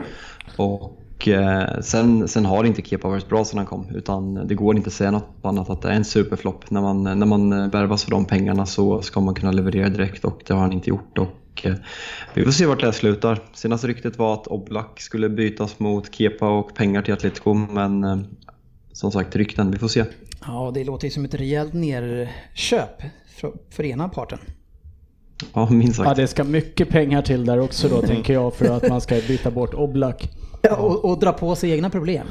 Och eh, sen, sen har inte Kepa varit bra sedan han kom utan det går inte att säga något annat att det är en superflopp. När man, när man eh, värvas för de pengarna så ska man kunna leverera direkt och det har han inte gjort. Och, eh, vi får se vart det här slutar. Senaste ryktet var att Oblak skulle bytas mot Kepa och pengar till Atletico men eh, som sagt rykten, vi får se. Ja, det låter ju som ett rejält nerköp för, för ena parten. Ja, minst Ja, sagt. det ska mycket pengar till där också då tänker jag för att man ska byta bort Oblak. Ja, och, och dra på sig egna problem.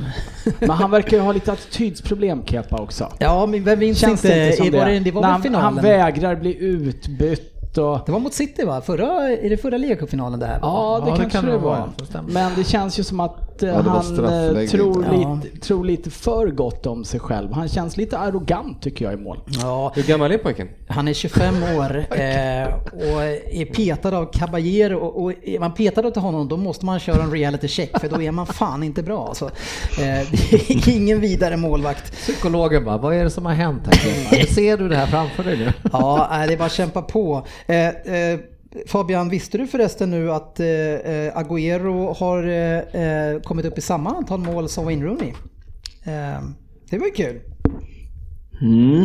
Men han verkar ju ha lite attitydsproblem Kepa också. Ja, men vem minns Känns inte? det inte som var det? det, det var väl han, finalen? han vägrar bli utbytt och... det var mot City va? Förra, är det förra ligacupfinalen det här? var? Ja, det Ja, det kanske kan det det var. Det stämmer. Men det känns ju som att eh, Ja, han eh, tror, Ja. lite, tror lite för gott om sig själv. Han känns lite arrogant tycker jag i mål. Ja, Hur gammal är pojken? han är 25 år eh, och är petad av Caballero och, och är man petad av honom då måste man köra en reality check för då är man fan inte bra. Så, eh, det är ingen vidare målvakt. Psykologen bara, vad är det som har hänt här? Ser du det här framför dig nu? Ja, det är bara att kämpa på. Eh, eh, Fabian, visste du förresten nu att eh, eh, Agüero har eh, eh, kommit upp i samma antal mål som Wayne Rooney? Eh, det var ju kul. Mm.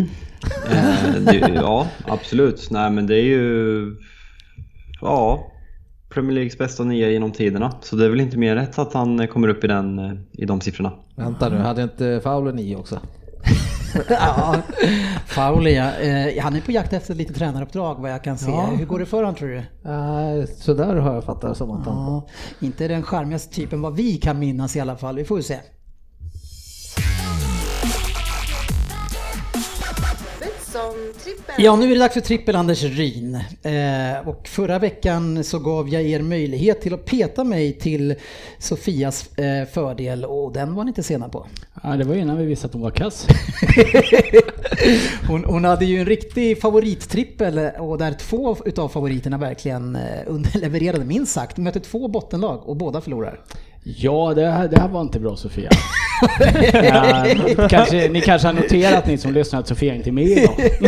Eh, det, ja, absolut. Nej, men det är ju... Ja, Premier Leagues bästa nia genom tiderna. Så det är väl inte mer rätt att han kommer upp i, den, i de siffrorna. Vänta nu, hade inte Fowler 9 också? ja, Fauli ja. Eh, Han är på jakt efter lite tränaruppdrag vad jag kan se. Ja. Hur går det för honom tror du? Nej, så där har jag fattat det som att han... Ja, inte den charmigaste typen vad vi kan minnas i alla fall. Vi får ju se. Betsson-trippen. Ja, nu är det dags för trippel Anders Ryn. Eh, och förra veckan så gav jag er möjlighet till att peta mig till Sofias eh, fördel och den var ni inte sena på. Ja, det var innan vi visste att hon var kass. Hon, hon hade ju en riktig favorittrippel och där två utav favoriterna verkligen eh, underlevererade minst sagt. Mötte två bottenlag och båda förlorar. Ja, det här, det här var inte bra Sofia. ja, kanske, ni kanske har noterat ni som lyssnar att Sofia inte är med idag.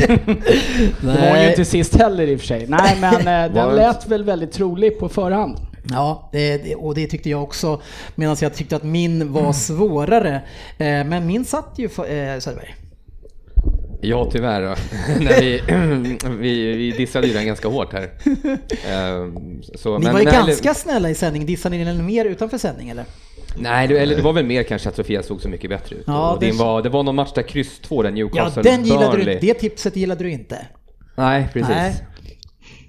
Det var ju inte sist heller i och för sig. Nej men eh, den lät väl väldigt trolig på förhand. Ja, det, och det tyckte jag också. Medan jag tyckte att min var svårare. Eh, Men min satt ju för, eh, Söderberg. Ja, tyvärr. När vi, vi, vi dissade ju den ganska hårt här. Ehm, Så, Ni men- var ju nej, ganska snälla i sändning. Dissade ni den mer utanför sändning eller? Nej, det, eller det var väl mer kanske att Sofia såg så mycket bättre ut. Ja, det- var, det var någon match där kryss 2 där Ja, Newcastle den gillade du Burnley. Det tipset gillade du inte. Nej, precis. Nej.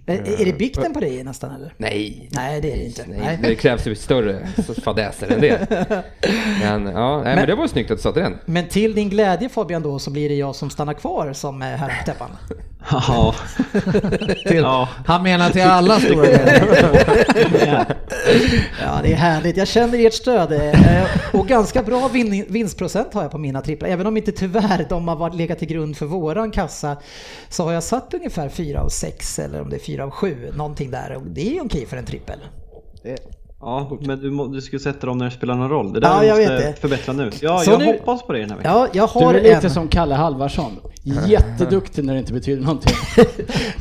Är, är det bikten på dig nästan eller? Nej. Nej, det är det inte. Nej, Nej. det krävs ju större fadäser än det. Men, ja, nej, men, det var snyggt att du satte den. Men till din glädje Fabian då så blir det jag som stannar kvar som är här på täppan. Ja. Till, Ja. Han menar till alla stora grejer. Ja, det är härligt. Jag känner ert stöd. eh, Och ganska bra vin vinstprocent har jag på mina tripplar. Även om inte tyvärr de har varit legat till grund för våran kassa så har jag satt ungefär 4 av 6 eller om det är 4 av 7. Någonting där. Och det är ju okej för en trippel. Ja, men du, må, du ska ju sätta dem när det spelar någon roll. Det där Ja, du jag måste vet det. förbättra nu. Ja, Så jag nu- hoppas på det den här veckan. Ja, jag Du har är lite en. som Kalle Halvarsson. Jätteduktig när det inte betyder någonting.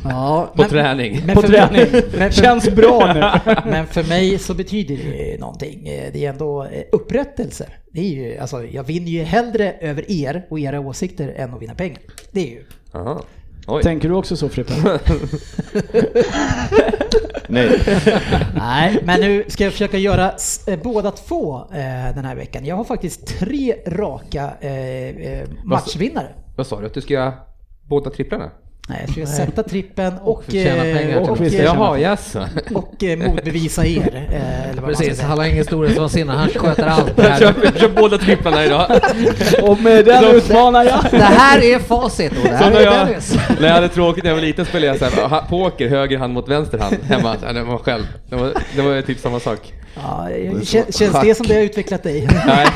Ja, På men- träning. Men På för, träning. Men för, Känns bra nu. men för mig så betyder det någonting. Det är ändå eh, upprättelse. Det är ju, alltså, jag vinner ju hellre över er och era åsikter än att vinna pengar. Det är ju. Aha. Oj. Tänker du också så Frippe? Nej. Nej, men nu ska jag försöka göra eh, båda två eh, den här veckan. Jag har faktiskt tre raka eh, eh, matchvinnare. Vad sa du? Att du ska göra båda tripplarna? Nej, jag ska sätta trippen och, tjäna pengar eh, till och, eh, Jaha, jaså. och motbevisa er. eh, Eller vad Precis, han har ingen storhetsvansinne, han sköter allt här. jag kör båda tripplarna idag. Och med den utmanar jag. Det här är facit och det här är jag, Dennis. när jag hade tråkigt när jag var liten spelade jag så här, poker, höger hand mot vänster hand hemma. Det var själv. Det var, det var typ samma sak. Ja, kän- känns det som det har utvecklat dig? Nej.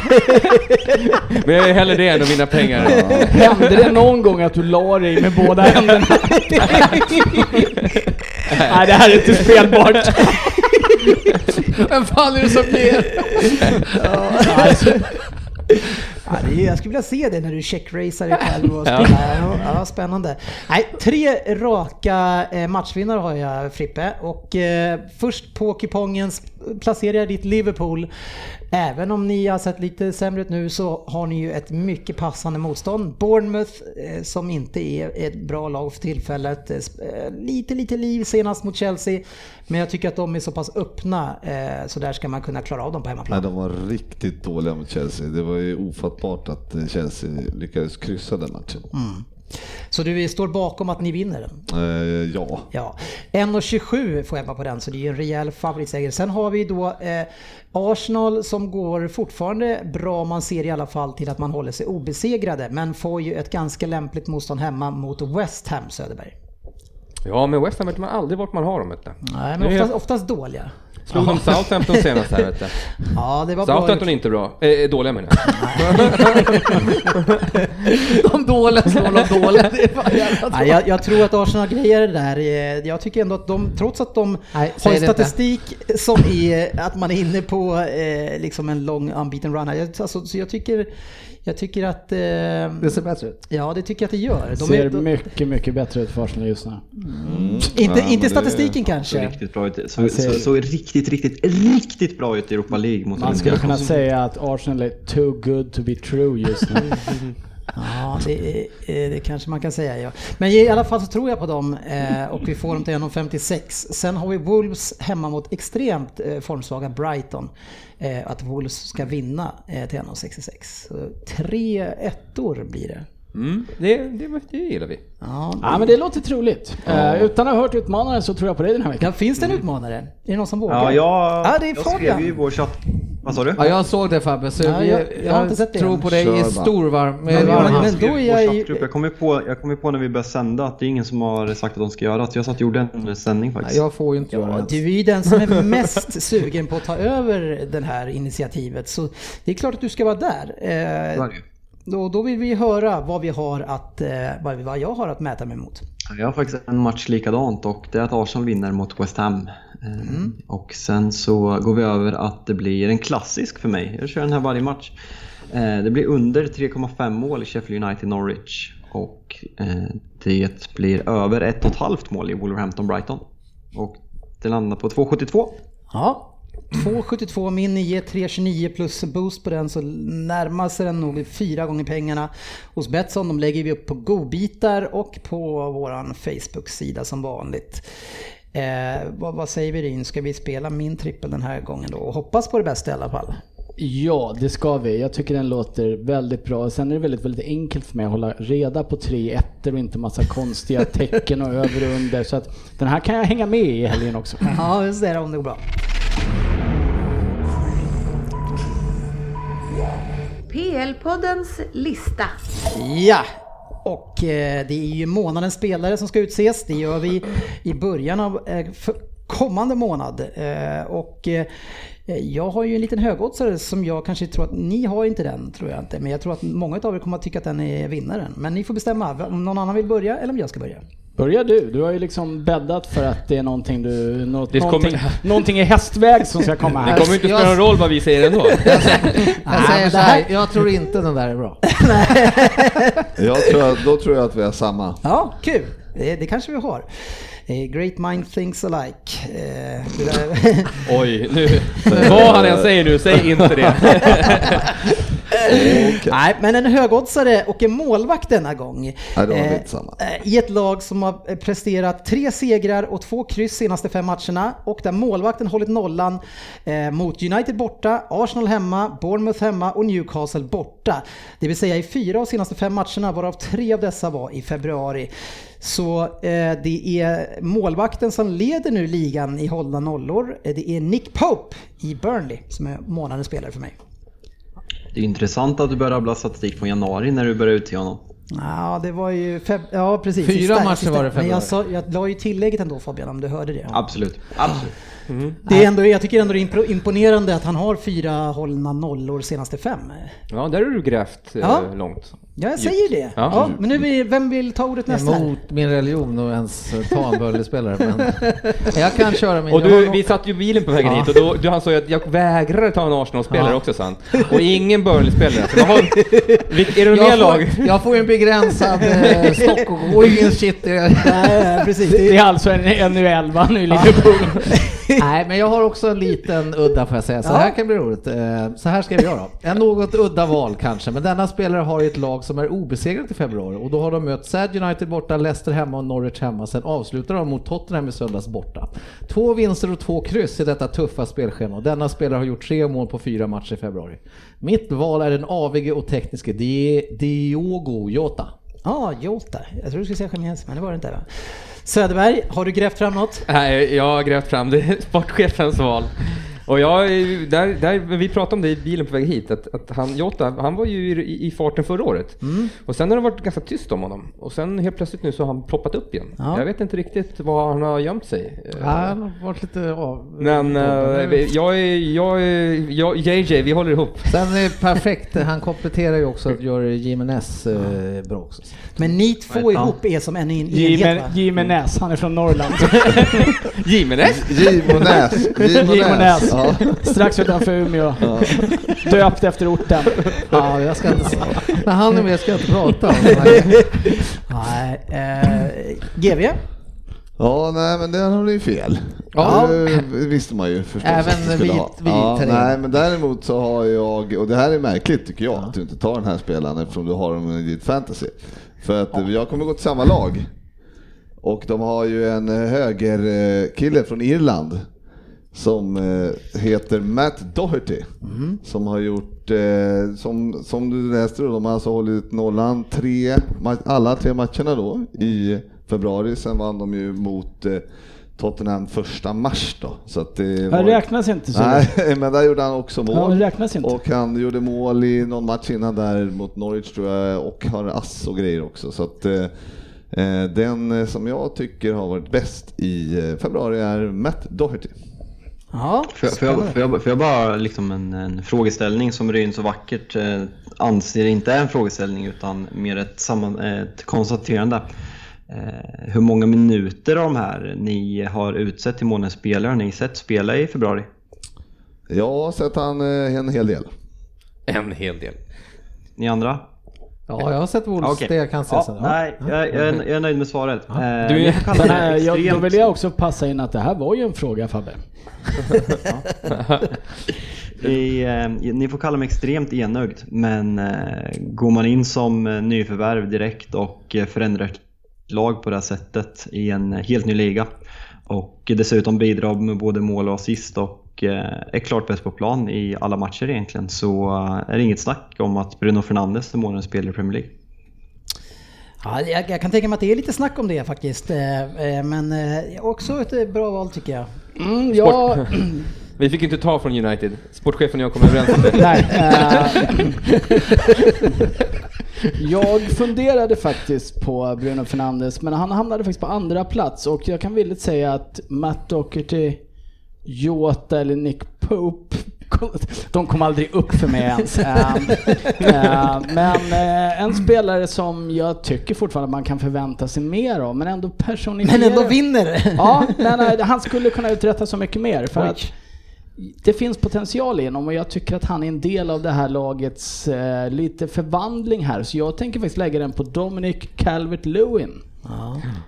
Men jag är hellre det än att vinna pengar. Hände det någon gång att du la dig med båda händerna? Nej, det här är inte spelbart. Vem fan är det som ger? Ja, det är, jag skulle vilja se det när du checkracear dig själv och spelar. Ja. Ja, spännande. Nej, tre raka eh, matchvinnare har jag Frippe. Och eh, först på kupongen jag ditt Liverpool. Även om ni har sett lite sämre ut nu så har ni ju ett mycket passande motstånd. Bournemouth eh, som inte är ett bra lag för tillfället. Eh, eh, lite, lite liv senast mot Chelsea. Men jag tycker att de är så pass öppna så där ska man kunna klara av dem på hemmaplan. Nej, de var riktigt dåliga mot Chelsea. Det var ju ofattbart att Chelsea lyckades kryssa den matchen. Så du står bakom att ni vinner den? Eh, ja. Ja, 1,27 får bara på den så det är ju en rejäl favoritseger. Sen har vi då eh, Arsenal som går fortfarande bra, man ser i alla fall till att man håller sig obesegrade. Men får ju ett ganska lämpligt motstånd hemma mot West Ham Söderberg. Ja, men West Ham vet man aldrig vart man har dem. Vet du. Nej, men oftast, oftast dåliga. Slog de Southampton senast här vet du. Ja, det var bra. Southampton är inte bra. Eh, dåliga menar jag. De dåliga slår de dåliga. Det är Nej, jag, jag tror att Arsenal grejer det där. Eh, Jag tycker ändå att de, trots att de Nej, har det inte. statistik som är att man är inne på eh, liksom en lång unbeaten run. Jag, alltså, så jag tycker, jag tycker att... Eh, Det ser bättre ut. ja, det tycker jag att det gör. De Ser är, de, mycket, mycket bättre ut för Arsenal just nu. inte, Ja, inte statistiken kanske. riktigt bra ut. Så, ser- så, så riktigt, riktigt, riktigt bra ut i Europa League mot Man skulle kunna säga att Arsenal är too good to be true just nu. Ja, det, eh, det kanske man kan säga ja. Men i alla fall så tror jag på dem eh, och vi får dem till 1,56. Sen har vi Wolves hemma mot extremt eh, formsvaga Brighton. Att Wolves ska vinna till 1,66. Tre ettor blir det. Mm, det, det, det gillar vi. Ja, Ja men det låter troligt. Eh, utan att ha hört utmanaren så tror jag på dig den här veckan. Ja, finns det en utmanare? Är det någon som vågar? Ja, jag, Ja, det är jag skrev ju i vår chatt. Vad sa du? Ja, jag såg det Fabbe, så Ja, jag, jag- jag har inte sett det tror på dig i bara. storvarm. Men- men- varm men då är jag Jag kom, ju på, jag kom ju på när vi började sända att det är ingen som har sagt att de ska göra det. Jag satt och gjorde en sändning Nej, faktiskt. Jag får ju inte göra Ja, det. du är ju den som är mest sugen på att ta över det här initiativet så det är klart att du ska vara där. Eh, det. Då, då vill vi höra vad vi har att, eh, vad, jag har att mäta mig mot. Jag har faktiskt en match likadant och det är att Arsenal vinner mot West Ham. Eh, Mm. Och sen så går vi över att det blir en klassisk för mig. Jag kör den här varje match. Eh, Det blir under 3,5 mål i Sheffield United Norwich. Och det blir över 1,5 mål i Wolverhampton-Brighton. Och det landar på 2,72. Ja, 2,72 min ger 3,29 plus boost på den så närmar sig den nog fyra gånger pengarna hos Betsson. De lägger vi upp på godbitar och på våran Facebook-sida som vanligt. Eh, vad, vad säger vi Ryn? Ska vi spela min trippel den här gången då? Och hoppas på det bästa i alla fall. Ja, det ska vi. Jag tycker den låter väldigt bra. Sen är det väldigt, väldigt enkelt för mig att hålla reda på tre ettor och inte massa konstiga tecken och över och under. Så att den här kan jag hänga med i helgen också. Ja, just det, om det går bra. PL-poddens lista. Ja, och eh, det är ju månadens spelare som ska utses. Det gör vi i början av eh, kommande månad. Eh, och jag har ju en liten högoddsare som jag kanske tror att ni har inte den, tror jag inte. Men jag tror att många av er kommer att tycka att den är vinnaren. Men ni får bestämma om någon annan vill börja eller om jag ska börja. Börja du. Du har ju liksom bäddat för att det är någonting du... Något, Det kommer- någonting, någonting i hästväg som ska komma Det här. kommer ju inte spela någon roll vad vi säger ändå. Jag säger men så det här- jag tror inte den där är bra. Jag tror, då tror jag att vi har samma. Ja, kul! Det, det kanske vi har. Eh, Great mind thinks alike. Eh, det Oj, nu. Vad han än säger nu, säg inte det. Nej, men en högoddsare och en målvakt denna gång. Nej, då har vi Eh, inte samma. eh, I ett lag som har eh, presterat tre segrar och två kryss senaste fem matcherna och där målvakten hållit nollan mot United borta, Arsenal hemma, Bournemouth hemma och Newcastle borta. Det vill säga i fyra av senaste fem matcherna varav tre av dessa var i februari. Så eh, det är målvakten som leder nu ligan i hållna nollor. Det är Nick Pope i Burnley som är månadens spelare för mig. Det är intressant att du börjar rabbla statistik från januari när du börjar utse honom. Ja, det var ju... Feb- ja, precis. Fyra matcher var det i Men jag, februari. sa, jag la ju tillägget ändå Fabian, om du hörde det. Absolut. Absolut. det är ändå, jag tycker ändå det är imponerande att han har fyra hållna nollor senaste fem. Ja, där har du grävt eh, Ja. långt. Ja, jag säger det. Ja. Ja. men nu vill, vem vill ta ordet nästa? Emot min religion och ens ta en Burnley-spelare. Men jag kan köra min. Och du, vi satt ju bilen på vägen Ja. hit och då, du, han sa ju att jag vägrar ta en Arsenal-spelare Ja. också sant. Och ingen vilk- Är det mer jag, lag? får, jag får ju en begränsad eh, stock och går ju ingen shit. Nej, precis. Det är alltså en, en u 11 nu i Liverpool. Nej, men jag har också en liten udda får jag säga, så här kan bli roligt. Eh, Så här skrev jag då. En något udda val kanske, men denna spelare har ju ett lag som är obesegrat i februari och då har de mött Sad United borta, Leicester hemma och Norwich hemma. Sen avslutar de mot Tottenham i söndags borta. Två vinster och två kryss i detta tuffa spelschema och denna spelare har gjort tre mål på fyra matcher i februari. Mitt val är den avige och tekniske Di- Diogo Jota. Ja, Jota. Jag tror du skulle säga Jiménez, men det var det inte. Va? Söderberg, har du grävt fram något? Nej, jag har grävt fram det. Sportchefens val. Och jag, där, där, vi pratade om det i bilen på väg hit, att, att han, Jota, han var ju i, i farten förra året. Mm. Och sen har det varit ganska tyst om honom. Och sen helt plötsligt nu så har han ploppat upp igen. Ja. Jag vet inte riktigt var han har gömt sig. Han har varit lite av... Men eh, jag jag jag, JJ, vi håller ihop. Sen är perfekt, han kompletterar ju också att göra Jimenez eh, bra också. Men ni två Ja. ihop är som en en enhet va? Jimenez, han är från Norrland. Jimenez? Gimonäs. Jimenez. Ja. Strax utanför Umeå. Döpt efter orten. Ja, jag ska inte... När han är med ska jag inte prata om. Nej, eh, GV? Ja, nej men där har ni ju fel. Ja. Det visste man ju förstås. Även vid- ha. ja, terräng. Nej, men däremot så har jag, och det här är märkligt tycker jag, att du inte tar den här spelaren eftersom du har dem i ditt fantasy. För att jag kommer gå till samma lag. Och de har ju en högerkille från Irland som eh, heter Matt Doherty. Som har gjort, eh, som, som du läste de har alltså hållit nollan tre, alla tre matcherna då i februari. Sen vann de ju mot eh, Tottenham första mars då. Så att det var- räknas inte så. Nej, men där gjorde han också mål. inte. Och han gjorde mål i någon match innan där mot Norwich tror jag och har ass och grejer också. Så att eh, den som jag tycker har varit bäst i februari är Matt Doherty. Ja, jag, får jag, får jag, får jag bara liksom en, en frågeställning som Ryn så vackert eh, anser inte är en frågeställning utan mer ett, samman, ett konstaterande. Eh, hur många minuter av de här ni har utsett till månadens spelare har ni sett spela i februari? Jag har sett han eh, en hel del. En hel del. Ni andra? Ja, jag har sett Wolves, Okej. det kan ja, ses. Ja. Nej, jag, jag, är, jag är nöjd med svaret. Eh, Du det här, jag, då vill jag också passa in att det här var ju en fråga Fabbe. I, eh, ni får kalla mig extremt enögd, men eh, går man in som eh, nyförvärv direkt och eh, förändrar ett lag på det här sättet i en helt ny liga och dessutom bidrar med både mål och assist och eh, är klart bäst på plan i alla matcher egentligen så eh, är det inget snack om att Bruno Fernandes är månadens spelare i Premier League. Ja, jag, jag kan tänka mig att det är lite snack om det faktiskt. eh, Men också ett bra val tycker jag. Mm, ja, Vi fick inte ta från United. Sportchefen och jag kom överens om det. nej. eh, jag funderade faktiskt på Bruno Fernandes men han hamnade faktiskt på andra plats och jag kan villigt säga att Matt Doherty, Jota eller Nick Pope de kom aldrig upp för mig ens. Eh, eh, men eh, en spelare som jag tycker fortfarande att man kan förvänta sig mer av, men ändå personifierar... Men ändå vinner. Ja, nej, nej, han skulle kunna uträtta så mycket mer. För Oj. att det finns potential i honom och jag tycker att han är en del av det här lagets eh, lite förvandling här. Så jag tänker faktiskt lägga den på Dominic Calvert-Lewin.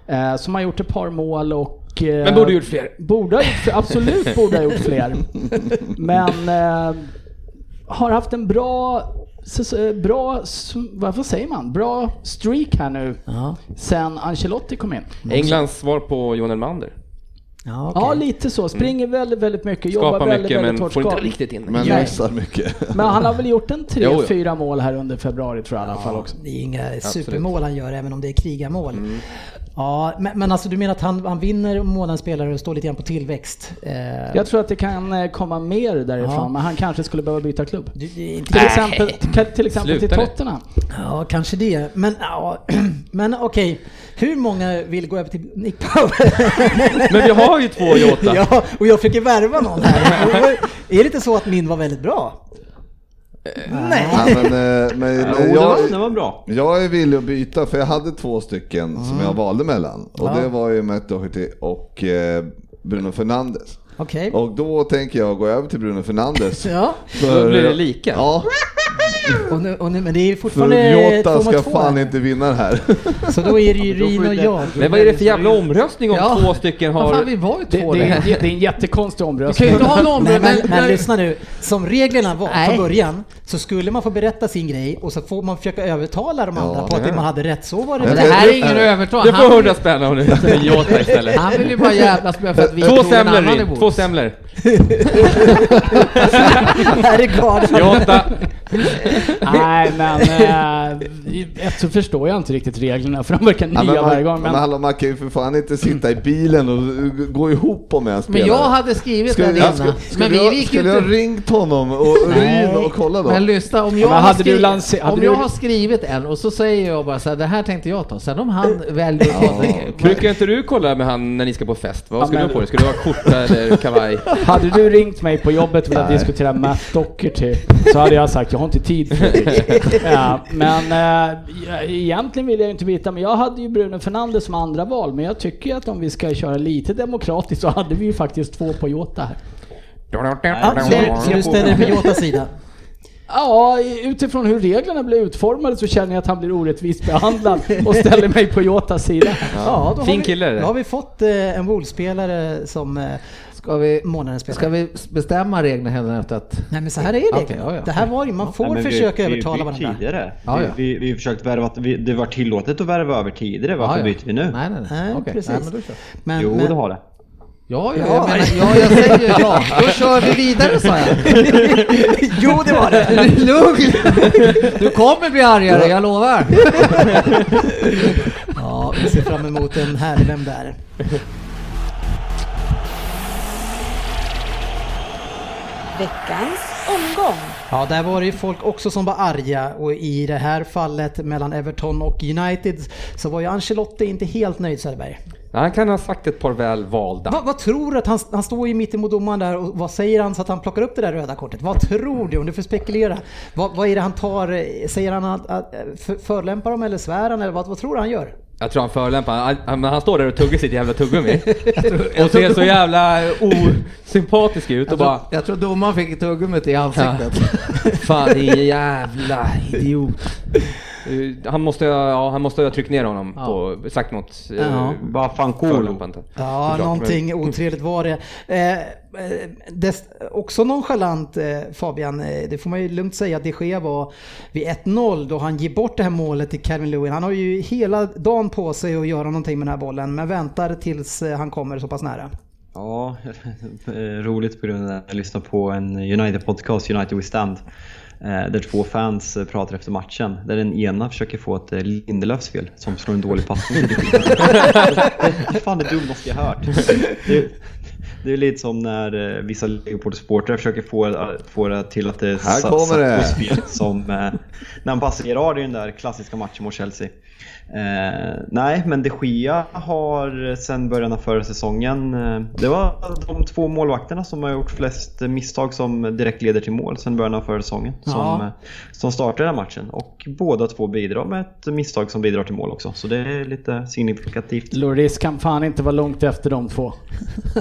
Eh, som har gjort ett par mål och... Eh, Men borde gjort fler. Borde ha gjort fler, absolut borde ha gjort fler. Men eh, har haft en bra, s- bra, vad säger man? Bra streak här nu Ja, sen Ancelotti kom in. Englands svar på Johan Elmander. ja, okej. Ja, lite så. Springer väldigt, väldigt mycket, jobbar Skapar väldigt, mycket väldigt men hårt. får inte riktigt in Men missar mycket. Men han har väl gjort en tre, Jo, jo. fyra mål här under februari tror jag i alla fall också. Det är inga supermål han gör även om det är krigarmål. Ja, men, men alltså du menar att han, han vinner månadens spelare och står lite grann på tillväxt? Eh, Jag tror att det kan eh, komma mer därifrån, Ja. men han kanske skulle behöva byta klubb. du, Till exempel, till, exempel till Sluta nu. Tottenham. ja, kanske det. Men, ja, men okej, hur många vill gå över till Nick Power? Men vi har ju två Jota. ja, och jag försöker värva någon här. Är det inte så att min var väldigt bra? Nej. Ja, men, eh, men, var, jag, det var bra. jag är villig att byta för jag hade två stycken som jag valde mellan. Och Ja. det var ju Matt Doherty och eh, Bruno Fernandes. Okej. Och då tänker jag gå över till Bruno Fernandes. Ja, För, Då blir det lika. Ja, och nu, och nu, men det är för fortfarande Jota två ska två. fan inte vinna den här. Så då är det ju Ja, får och jag. Men vad är det för jävla omröstning om Ja. två stycken Vad fan, har... vi var ju Det, två det, är, där. en- det är en jättekonstig Du kan omröstning. ju inte ha en Nej, omröstning. men, men lyssna nu. Som reglerna var Nej. från början så skulle man få berätta sin grej och så får man försöka övertala de andra Ja. på att man hade rätt. Så var det. Men Det här är ingen övertal. Du får 100 spänn om du tar Jota istället. han vill ju bara jävlas med för att vi Två semlor är två semlor. är. Jota. Nej, men eh, ett så förstår jag inte riktigt reglerna för de verkar Ja, nya men varje man, gång. men Men hallå, man kan ju för fan inte sitta i bilen och gå ihop om en spelare. Men jag hade skrivit Skulle, den jag, innan. skulle, Men skulle, vi jag, gick jag ringt honom och. Ryn och kollat då? Men lyssna, om jag, men har, hade du skrivit, lanse- hade om du- jag har skrivit en och så säger jag bara så här, det här tänkte jag ta. Sen om han väljer det. Brukar inte du kolla med han när ni ska på fest? Vad ska Ja, du men- ha på dig? Ska du ha skjorta eller kavaj? hade du ringt mig på jobbet och velat diskutera Matt Doherty så hade jag sagt jag har inte tid för det. ja, Men eh, egentligen vill jag ju inte byta, men jag hade ju Bruno Fernandes som andra val. Men jag tycker att om vi ska köra lite demokratiskt så hade vi ju faktiskt två på Jota här. Så, du ställer dig på Jotas sida? Ja, utifrån hur reglerna blir utformade så känner jag att han blir orättvist behandlad och ställer mig på Jotas sida. Ja, då Fin har vi, kille. Då har vi fått eh, en Wolves-spelare som eh, Ska vi, månadens spelare. ska vi bestämma reglerna efter att... Nej men så här är reglerna. Okej, ja, ja. Det här var ju, man får Nej, försöka vi, övertala vi, vi, varandra. tidigare. Ja, ja. Vi, vi, vi försökt värva, vi, det var tillåtet att värva över tidigare, varför Ja, ja. byter vi nu? Nej, nej, nej. Nej, precis. Nej, men då. Men, jo, men, det har det. Ja, ja, Ja. jag, menar, ja, jag säger ja. Då kör vi vidare sa jag. jo det var det! Lugn! Du kommer bli argare, jag lovar. Ja, vi ser fram emot en härlig Vem där? Veckans omgång. Ja, där var det ju folk också som var arga och i det här fallet mellan Everton och United så var ju Ancelotti inte helt nöjd Söderberg. Han kan ha sagt ett par väl valda. Vad, vad tror du att han, han står ju mitt emot domaren där och vad säger han så att han plockar upp det där röda kortet? Vad tror du? Om du får spekulera. Vad, vad är det han tar? Säger han att, att för, förlämpar dem eller svär han eller vad, vad tror du han gör? Jag tror han förolämpar, han, han, står där och tuggar sitt jävla tuggummi. och ser så jävla osympatisk ut och Jag bara tror, jag tror domaren fick tuggummit i ansiktet. Fan din jävla idiot. Eh, Han måste, ja, han måste ha tryckt ner honom på, sagt något. eh, Ja. Vad fan cool. Ja, Såklart, någonting otrevligt var det. Eh, eh, dess, också nonchalant eh, Fabian, det får man ju lugnt säga att de Gea var vid 1-0 då han ger bort det här målet till Calvin Lewin. Han har ju hela dagen på sig att göra någonting med den här bollen men väntar tills han kommer så pass nära. Ja, roligt på grund av att jag lyssnar på en United-podcast, United We Stand. Eh, Där två fans eh, pratar efter matchen. Där den ena försöker få ett eh, Lindelöfs fel som slår en dålig passning. Det är fan det dummaste jag hört. Det, det är lite som när vissa Liverpool-supportrar försöker få, få det till att det är Här kommer det. spel som när han i den där klassiska matchen mot Chelsea. Eh, nej, men de Gea har sen början av förra säsongen, eh, det var de två målvakterna som har gjort flest misstag som direkt leder till mål sen början av förra säsongen. Som, Ja. eh, som startar den här matchen. Och båda två bidrar med ett misstag som bidrar till mål också. Så det är lite signifikativt. Loris kan fan inte vara långt efter de två.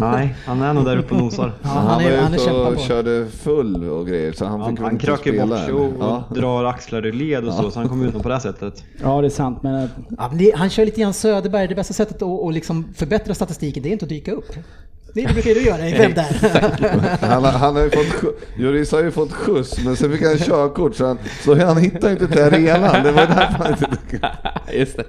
nej, han är nog där uppe och nosar. Ja, han, han, är, var han ute och på. körde full och grejer så han Han, fick han inte kröker bort sig och. Ja. drar axlar i led och så, så han kommer undan på det här sättet. Ja, det är sant, men Ja, men det, han kör lite grann Söderberg, det bästa sättet att, att liksom förbättra statistiken det är inte att dyka upp. Det brukar du göra i Vem där? Han, har- han har ju fått, Juris har ju fått skjuts men sen fick han körkort så han, så han hittade inte till arenan. Det var därför han inte Just det.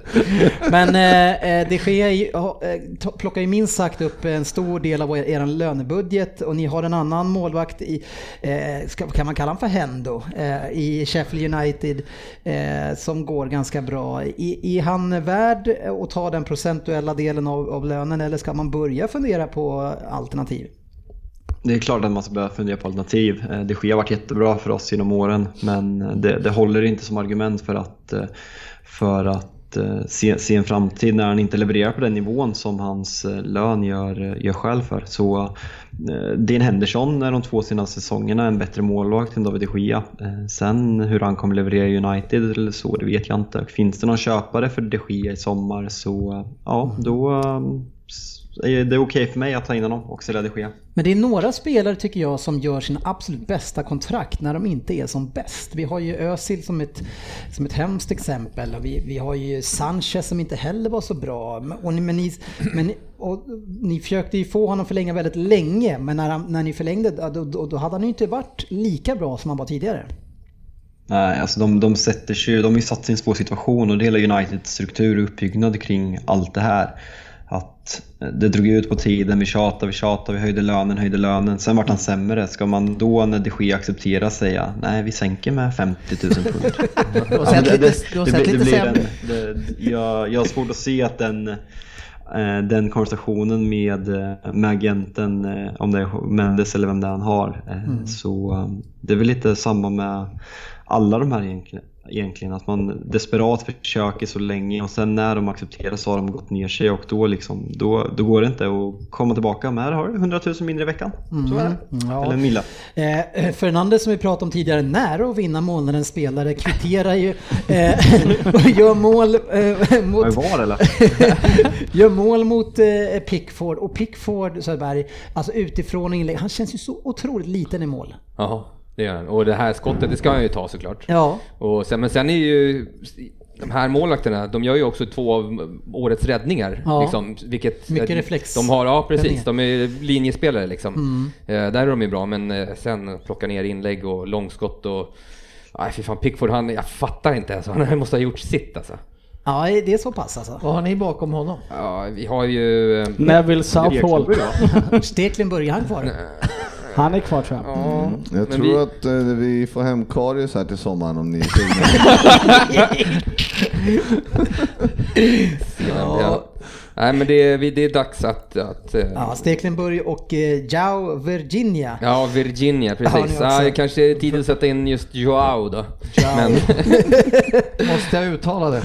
Men eh, eh, det sker ju, eh, plockar ju minst sagt upp en stor del av er, er lönebudget och ni har en annan målvakt i, eh, ska, kan man kalla honom för Hendo, eh, i Sheffield United eh, som går ganska bra. I, är han värd att ta den procentuella delen av, av lönen eller ska man börja fundera på alternativ? Det är klart att man ska börja fundera på alternativ. Eh, det sker har varit jättebra för oss genom åren men eh, det, det håller inte som argument för att, eh, för att se, se en framtid när han inte levererar på den nivån som hans lön gör, gör skäl för. Så eh, Dean Henderson är de två senaste säsongerna en bättre målvakt än David de Gea. Eh, Sen hur han kommer leverera i United eller så, det vet jag inte. Finns det någon köpare för de Gea i sommar så ja, då eh, är det okej för mig att ta in honom och sälja de Gea. Men det är några spelare tycker jag som gör sina absolut bästa kontrakt när de inte är som bäst. Vi har ju Özil som ett, som ett hemskt exempel och vi, vi har ju Sanchez som inte heller var så bra. Och, ni- men, ni, men ni- och, ni försökte ju få honom förlänga väldigt länge men när, han, när ni förlängde då, då, då hade han ju inte varit lika bra som han var tidigare. Nej, alltså de, de sätter sig, de har ju satt sig i en svår situation och det är hela Uniteds struktur och uppbyggnad kring allt det här. Att det drog ut på tiden, vi tjatade, vi tjatade, vi höjde lönen, höjde lönen. Sen vart han sämre. Ska man då när de Gea accepterar säga nej vi sänker med 50 000 pund? Du har det- lite, det- det blir- det en- det- jag, jag har svårt att se att den, eh, den konversationen med, eh, med agenten, eh, om det är Mendes eller vem det är han har, Mm. så det är väl lite samma med alla de här egentligen. Egentligen att man desperat försöker så länge och sen när de accepterar så har de gått ner sig och då, liksom, då, då går det inte att komma tillbaka. Men här har du 100 000 mindre i veckan. Så är det. Mm, ja. Eller en milla. Eh, Fernandes som vi pratade om tidigare, nära att vinna månadens spelare, kvitterar ju eh, och gör mål eh, mot, var eller? gör mål mot eh, Pickford och Pickford Söderberg, alltså utifrån inlägg, han känns ju så otroligt liten i mål. Jaha. Det gör han. Och det här skottet, det ska han ju ta såklart. Ja, Och sen, men sen är ju de här målvakterna, de gör ju också två av årets räddningar. Ja. Liksom, vilket, Mycket reflex- De har, ja precis, räddningar. de är linjespelare liksom. Mm. Eh, där är de ju bra, men eh, sen plocka ner inlägg och långskott och... Nej fy fan, Pickford han, jag fattar inte ens, han måste ha gjort sitt alltså. ja det är så pass alltså. Vad har ni bakom honom? Ja, vi har ju... eh, Neville Southall. Steklin börjar han kvar. Han är kvar tror jag. Ja, Jag men tror vi, att eh, vi får hem Karius här till sommaren om ni är sugna. ja. Nej men det är, det är dags att... att eh, Ja, Stekelenburg och eh, Jao Virginia. Ja, Virginia, precis. Ja, kanske är tid att sätta in just Joao då. Men, Måste jag uttala det?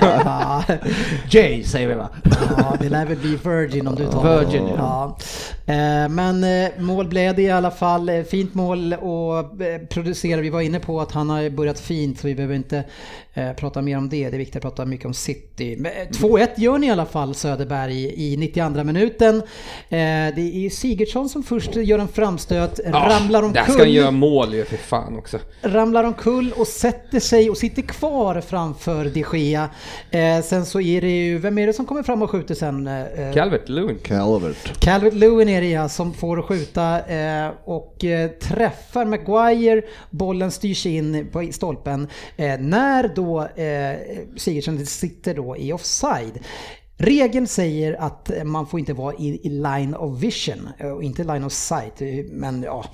Ja, Jay säger vi va? ja, det lär väl bli Virgin om du tar Virgin, ja. Eh, Men eh, mål blev det i alla fall. Eh, Fint mål och eh, producera. Vi var inne på att han har börjat fint så vi behöver inte eh, prata mer om det. Det är viktigt att prata mycket om City. Men, eh, 2-1 gör ni i alla fall Söderberg i 92 minuten. Eh, Det är Sigurdsson som först gör en framstöt, ramlar där ska han göra omkull. mål ju för fan också. ramlar omkull och sätter sig och sitter kvar framför de Gea. Eh, sen så är det ju, vem är det som kommer fram och skjuter sen? Eh, Calvert Lewin. Calvert. Calvert Lewin är det som får skjuta eh, och eh, träffar Maguire. Bollen styrs in på stolpen. Eh, när då Sigurdsson sitter då i offside. Regeln säger att man får inte vara i, i line of vision eh, och inte line of sight. Eh, men ja,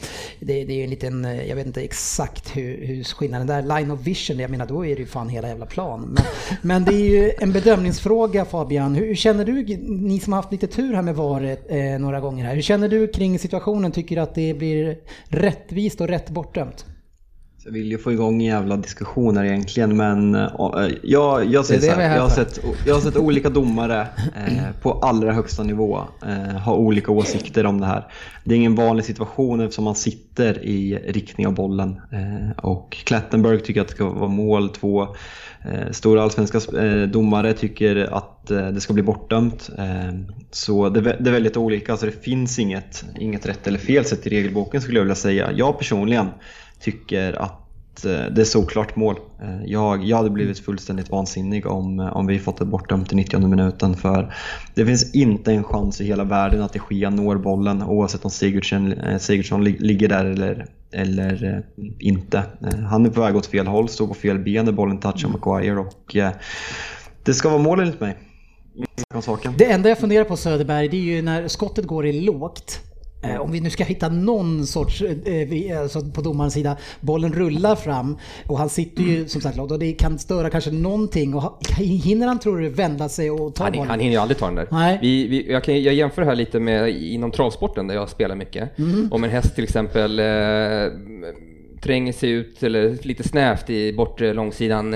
det, det är ju en liten, eh, jag vet inte exakt hur, hur skillnaden där. Line of vision, jag menar då är det ju fan hela jävla plan. Men, men det är ju en bedömningsfråga Fabian. Hur, hur känner du, ni som har haft lite tur här med VAR eh, några gånger här. Hur känner du kring situationen? Tycker du att det blir rättvist och rätt bortdömt? Jag vill ju få igång jävla diskussioner egentligen men eh, jag, jag säger Det det här, jag har, sett, jag har sett olika domare eh, på allra högsta nivå eh, ha olika åsikter om det här. Det är ingen vanlig situation eftersom man sitter i riktning av bollen eh, och Klettenberg tycker att det ska vara mål, två eh, stora allsvenska eh, domare tycker att eh, det ska bli bortdömt. Eh, så det, det är väldigt olika, så det finns inget, inget rätt eller fel sätt i regelboken skulle jag vilja säga. Jag personligen tycker att eh, det är såklart mål. Eh, Jag, jag hade blivit fullständigt vansinnig om, eh, om vi fått det bortdömt i 90 minuten för det finns inte en chans i hela världen att Gea når bollen oavsett om Sigurdsson, Sigurdsson lig- ligger där eller, eller inte. Han är på väg åt fel håll, står på fel ben när bollen touchar Maguire och det ska vara mål enligt mig. Saken. Det enda jag funderar på Söderberg, det är ju när skottet går i lågt. Eh, Om vi nu ska hitta någon sorts, eh, vi- alltså på domarens sida, bollen rullar fram och han sitter ju som sagt och det kan störa kanske någonting. Och hinner han tror du vända sig och ta Han, bollen? han hinner ju aldrig ta den där. Nej. Vi, vi, jag, kan, jag jämför det här lite med inom travsporten där jag spelar mycket. Mm. Om en häst till exempel eh, tränger sig ut eller lite snävt i bortre långsidan.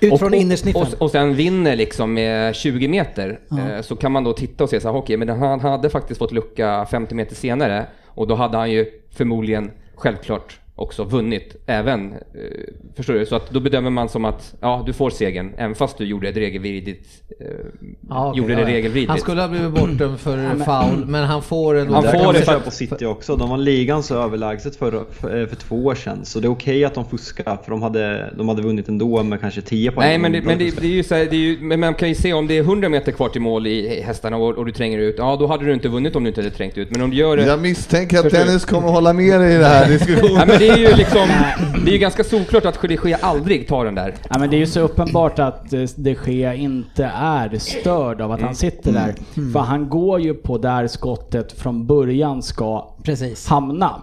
Ut från innersniffen. och, och sen vinner liksom med 20 meter. Eh, så kan man då titta och se så här, okej, men han hade faktiskt fått lucka 50 meter senare. Och då hade han ju förmodligen självklart också vunnit även, eh, förstår du? Så att då bedömer man som att, ja, du får segern, även fast du gjorde ett regelvidrigt, eh, Ja, okej, gjorde det ja, regelvidrigt. Han skulle ha blivit bortdömd för foul, men han får en... Han får kan det för att- på City också. De var ligan så överlägset för, för, för två år sedan. Så det är okej att de fuskar, för de hade, de hade vunnit ändå med kanske 10 poäng. Nej men, det, men det, det är ju så här, det är ju, men man kan ju se om det är 100 meter kvar till mål i hästarna och, och du tränger ut, ja då hade du inte vunnit om du inte hade trängt ut. Men om du gör det... Jag misstänker att? Dennis kommer hålla med dig i den här diskussionen. Det är ju liksom, det är ju ganska solklart att de Gea aldrig tar den där. Ja, men det är ju så uppenbart att eh, de Gea inte är störd av att han sitter där. För han går ju på där skottet från början ska Precis. hamna.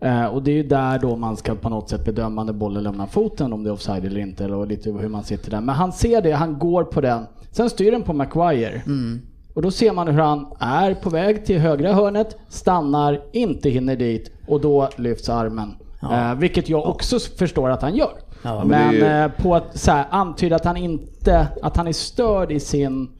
Eh, och det är ju där då man ska på något sätt bedöma när bollen lämnar foten, om det är offside eller inte, och lite hur man sitter där. Men han ser det, han går på den. Sen styr den på Maguire. Och då ser man hur han är på väg till högra hörnet, stannar, inte hinner dit och då lyfts armen. Eh, vilket jag också förstår att han gör. Ja, men men ju- eh, på att så här, antyda att han inte, att han är störd i sin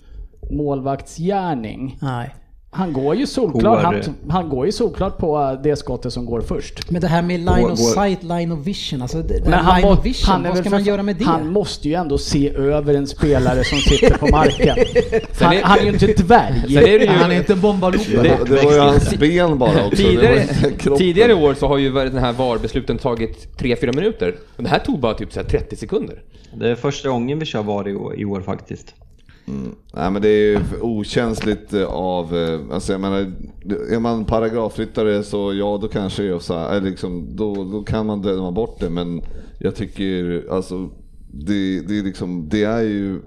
målvaktsgärning. Nej. Han går ju solklart, han, han går ju solklart på eh, det skottet som går först. Men det här med line of sight, line of vision, alltså det, Men han, line må, vision, han vad ska för man göra med det? Han måste ju ändå se över en spelare som sitter på marken. Han, är- han är ju inte dvärg. Är det ju... Han är inte Bombaloo. Det, det var ju hans ben bara också. Tidigare, tidigare år så har ju den här VAR-besluten tagit 3-4 minuter. Det här tog bara typ så här 30 sekunder. Det är första gången vi kör VAR i år, i år faktiskt. Mm. Nej men det är ju okänsligt eh, av, eh, alltså jag menar, är man paragrafryttare så ja då kanske jag så här, eh, liksom, då, då kan man döma bort det men jag tycker alltså det, det är liksom, det är ju,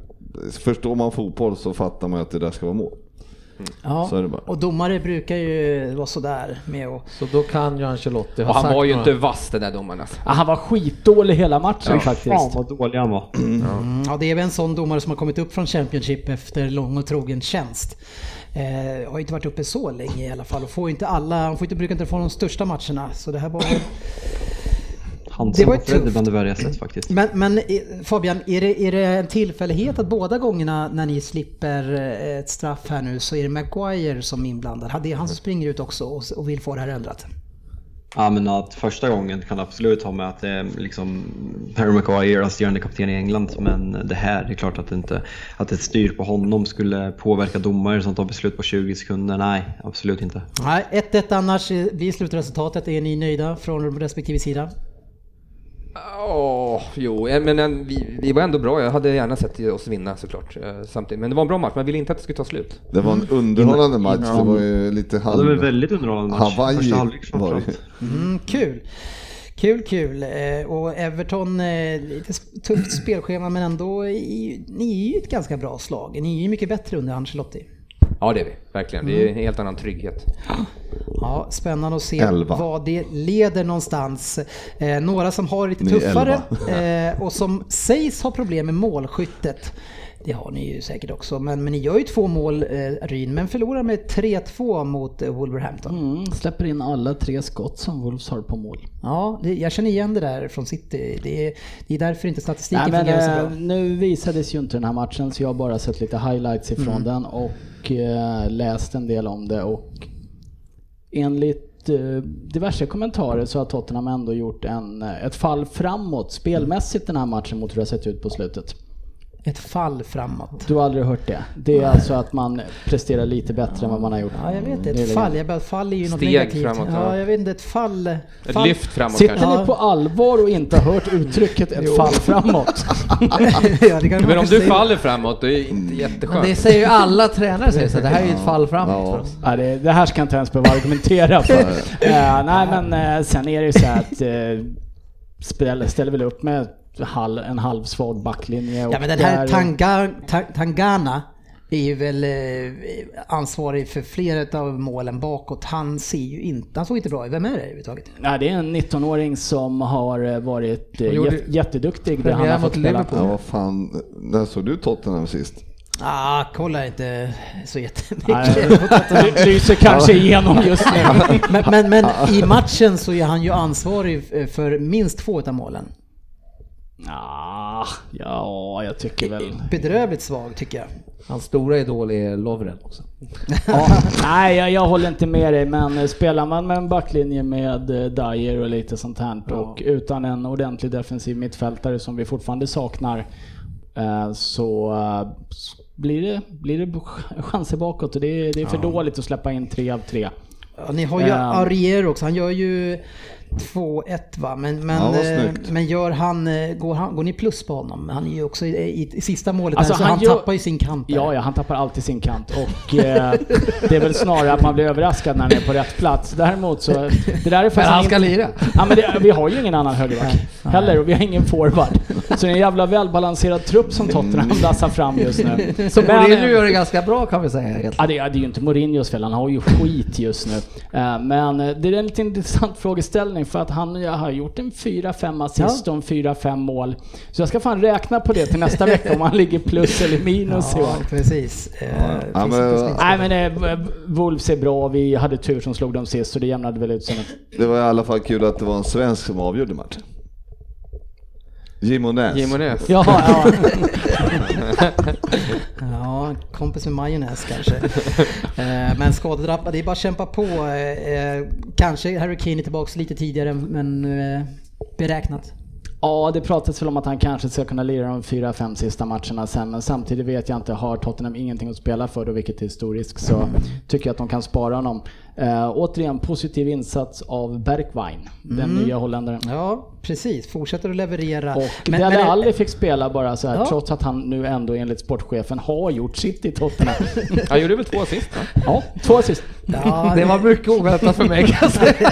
förstår man fotboll så fattar man att det där ska vara mål. Ja, Så är det bara. och domare brukar ju vara sådär med och... Så då kan ju Ancelotti ha Och han sagt var ju några- inte vass den där domaren alltså. Ja, Han var skitdålig hela matchen Fan faktiskt. vad dålig han var. Mm, Ja, det är väl en sån domare som har kommit upp från Championship efter lång och trogen tjänst. Eh, har inte varit uppe så länge i alla fall och får inte alla, han får inte, brukar inte få de största matcherna. Så det här var väl... Han Det var var Fred tufft. bland det värre jag sett faktiskt. Men, men eh, Fabian, är det, är det en tillfällighet att båda gångerna när ni slipper eh, ett straff här nu så är det Maguire som är inblandad? Det är han som springer ut också och, vill få det här ändrat? Ja men att första gången kan absolut ha med att det är liksom Harry Maguire, assisterande kapten i England. Men det här, det är klart att, det inte, att ett styr på honom skulle påverka domare som tar beslut på 20 sekunder. Nej, absolut inte. Nej, 1-1 annars blir slutresultatet. Är ni nöjda från respektive sida? Åh, jo, eh, men en, vi, vi var ändå bra. Jag hade gärna sett oss vinna såklart. eh, Samtidigt. Men det var en bra match, man ville inte att det skulle ta slut. Det var en underhållande match, det var ju lite Ja, det var en halv... väldigt underhållande match. Hawaii Första halvlek var. Mm, kul. Kul, kul. Eh, Och Everton, eh, lite tufft spelschema men ändå, ni är ju ett ganska bra slag. Ni är ju mycket bättre under Ancelotti. Ja, det är vi. Verkligen. Det är en helt annan trygghet. Ja, spännande att se Elva. vad det leder någonstans. Eh, några som har lite Ni är tuffare eh, och som sägs ha problem med målskyttet. Det har ni ju säkert också, men, men ni gör ju två mål eh, Ryn, men förlorar med 3-2 mot eh, Wolverhampton. Mm, släpper in alla tre skott som Wolves har på mål. Ja, det, jag känner igen det där från City. Det är, det är därför inte statistiken Nej, fungerar så eh, bra. nu visades ju inte den här matchen så jag har bara sett lite highlights ifrån den och eh, läst en del om det och enligt eh, diverse kommentarer så har Tottenham ändå gjort en, ett fall framåt spelmässigt den här matchen mot hur det har sett ut på slutet. Ett fall framåt. Du har aldrig hört det? Det är alltså att man presterar lite bättre än vad man har gjort. Ja, jag vet Det ett fall. Jag bara, fall är ju något Steg negativt. framåt, ja, ja. jag vet inte, ett fall. Ett fall. lyft framåt Sitter kanske. ni på allvar och inte har hört uttrycket ett fall framåt? ja, det kan man Men om du säga. faller framåt, det är inte Men jätteskönt. det säger ju alla tränare, säger så. det här är ju ett fall framåt för oss. Ja, det, det här ska jag inte ens behöva argumentera för. Eh, nej men eh, sen är det ju så att uh, ställer, ställer väl upp med halv, en halv svag backlinje. Och Ja men den här där- Tanga, Ta- Tangana är ju väl eh, ansvarig för flera av målen bakåt. Han ser ju inte, han såg inte bra ut. Vem är det överhuvudtaget? Nej, det är en 19-åring som har eh, varit eh, gjorde jät- jätteduktig där han har fått spela. Liverpool. Ja vad fan, när såg du Tottenham sist? Ah, kolla inte så jättemycket. det lyser kanske igenom just nu. men, men, men i matchen så är han ju ansvarig för minst två av målen. Ah, ja, jag tycker väl... Bedrövligt svag tycker jag. Hans stora idol är Lovren också. Ja, nej, jag, jag håller inte med dig, men eh, spelar man med en backlinje med eh, Dyer och lite sånt här och utan en ordentlig defensiv mittfältare som vi fortfarande saknar eh, så blir det, blir det ch- chanser bakåt och det är, det är för dåligt att släppa in tre av tre. Ja, ni har ju Ehm. Arier också, han gör ju 2-1 va, men, men, Ja, eh, men gör han, eh, går, han, går ni plus på honom? Han är ju också i, i, i sista målet Alltså, där, så han han, gör- tappar ju sin kant där. Ja, ja, han tappar alltid sin kant och eh, det är väl snarare att man blir överraskad när han är på rätt plats. Däremot så, det där är Men han ska lira. Ja, men det, vi har ju ingen annan högerback heller och vi har ingen forward. Så det är en jävla välbalanserad trupp som Tottenham lassar fram just nu. Så Men- Mourinho gör det ganska bra kan vi säga. Helt. Ja, det, är- det är ju inte Mourinhos fel, han har ju skit just nu. Eh, Men det är en lite intressant frågeställning för att han jag har gjort en 4-5 assist och en 4-5 mål. Så jag ska fan räkna på det till nästa vecka om han ligger plus eller minus i Ja, år. precis. Eh, Ja, finns men- snitt. Nej men eh, Wolves är bra, vi hade tur som slog dem sist så det jämnade väl ut sig. Det var i alla fall kul att det var en svensk som avgjorde matchen. Gimonäs. Gimonäs. Ja, ja. Ja, kompis med majonnäs kanske. Eh, men skadedrabbad, det är bara att kämpa på. Eh, eh, Kanske Harry Kane är tillbaka lite tidigare men beräknat. ja, det pratas väl om att han kanske ska kunna lira de fyra, fem sista matcherna sen. Men samtidigt vet jag inte, har Tottenham ingenting att spela för då, vilket är stor risk, så tycker jag att de kan spara honom. Eh, återigen, positiv insats av Bergwijn, den nya holländaren. Ja, precis. Fortsätter att leverera. Och Men- Dele men- Alli fick spela bara så här, Ja. trots att han nu ändå enligt sportchefen har gjort sitt i Tottenham. Han gjorde väl två assist ja, två assist. Ja, Det var mycket oväntat för mig kan jag säga.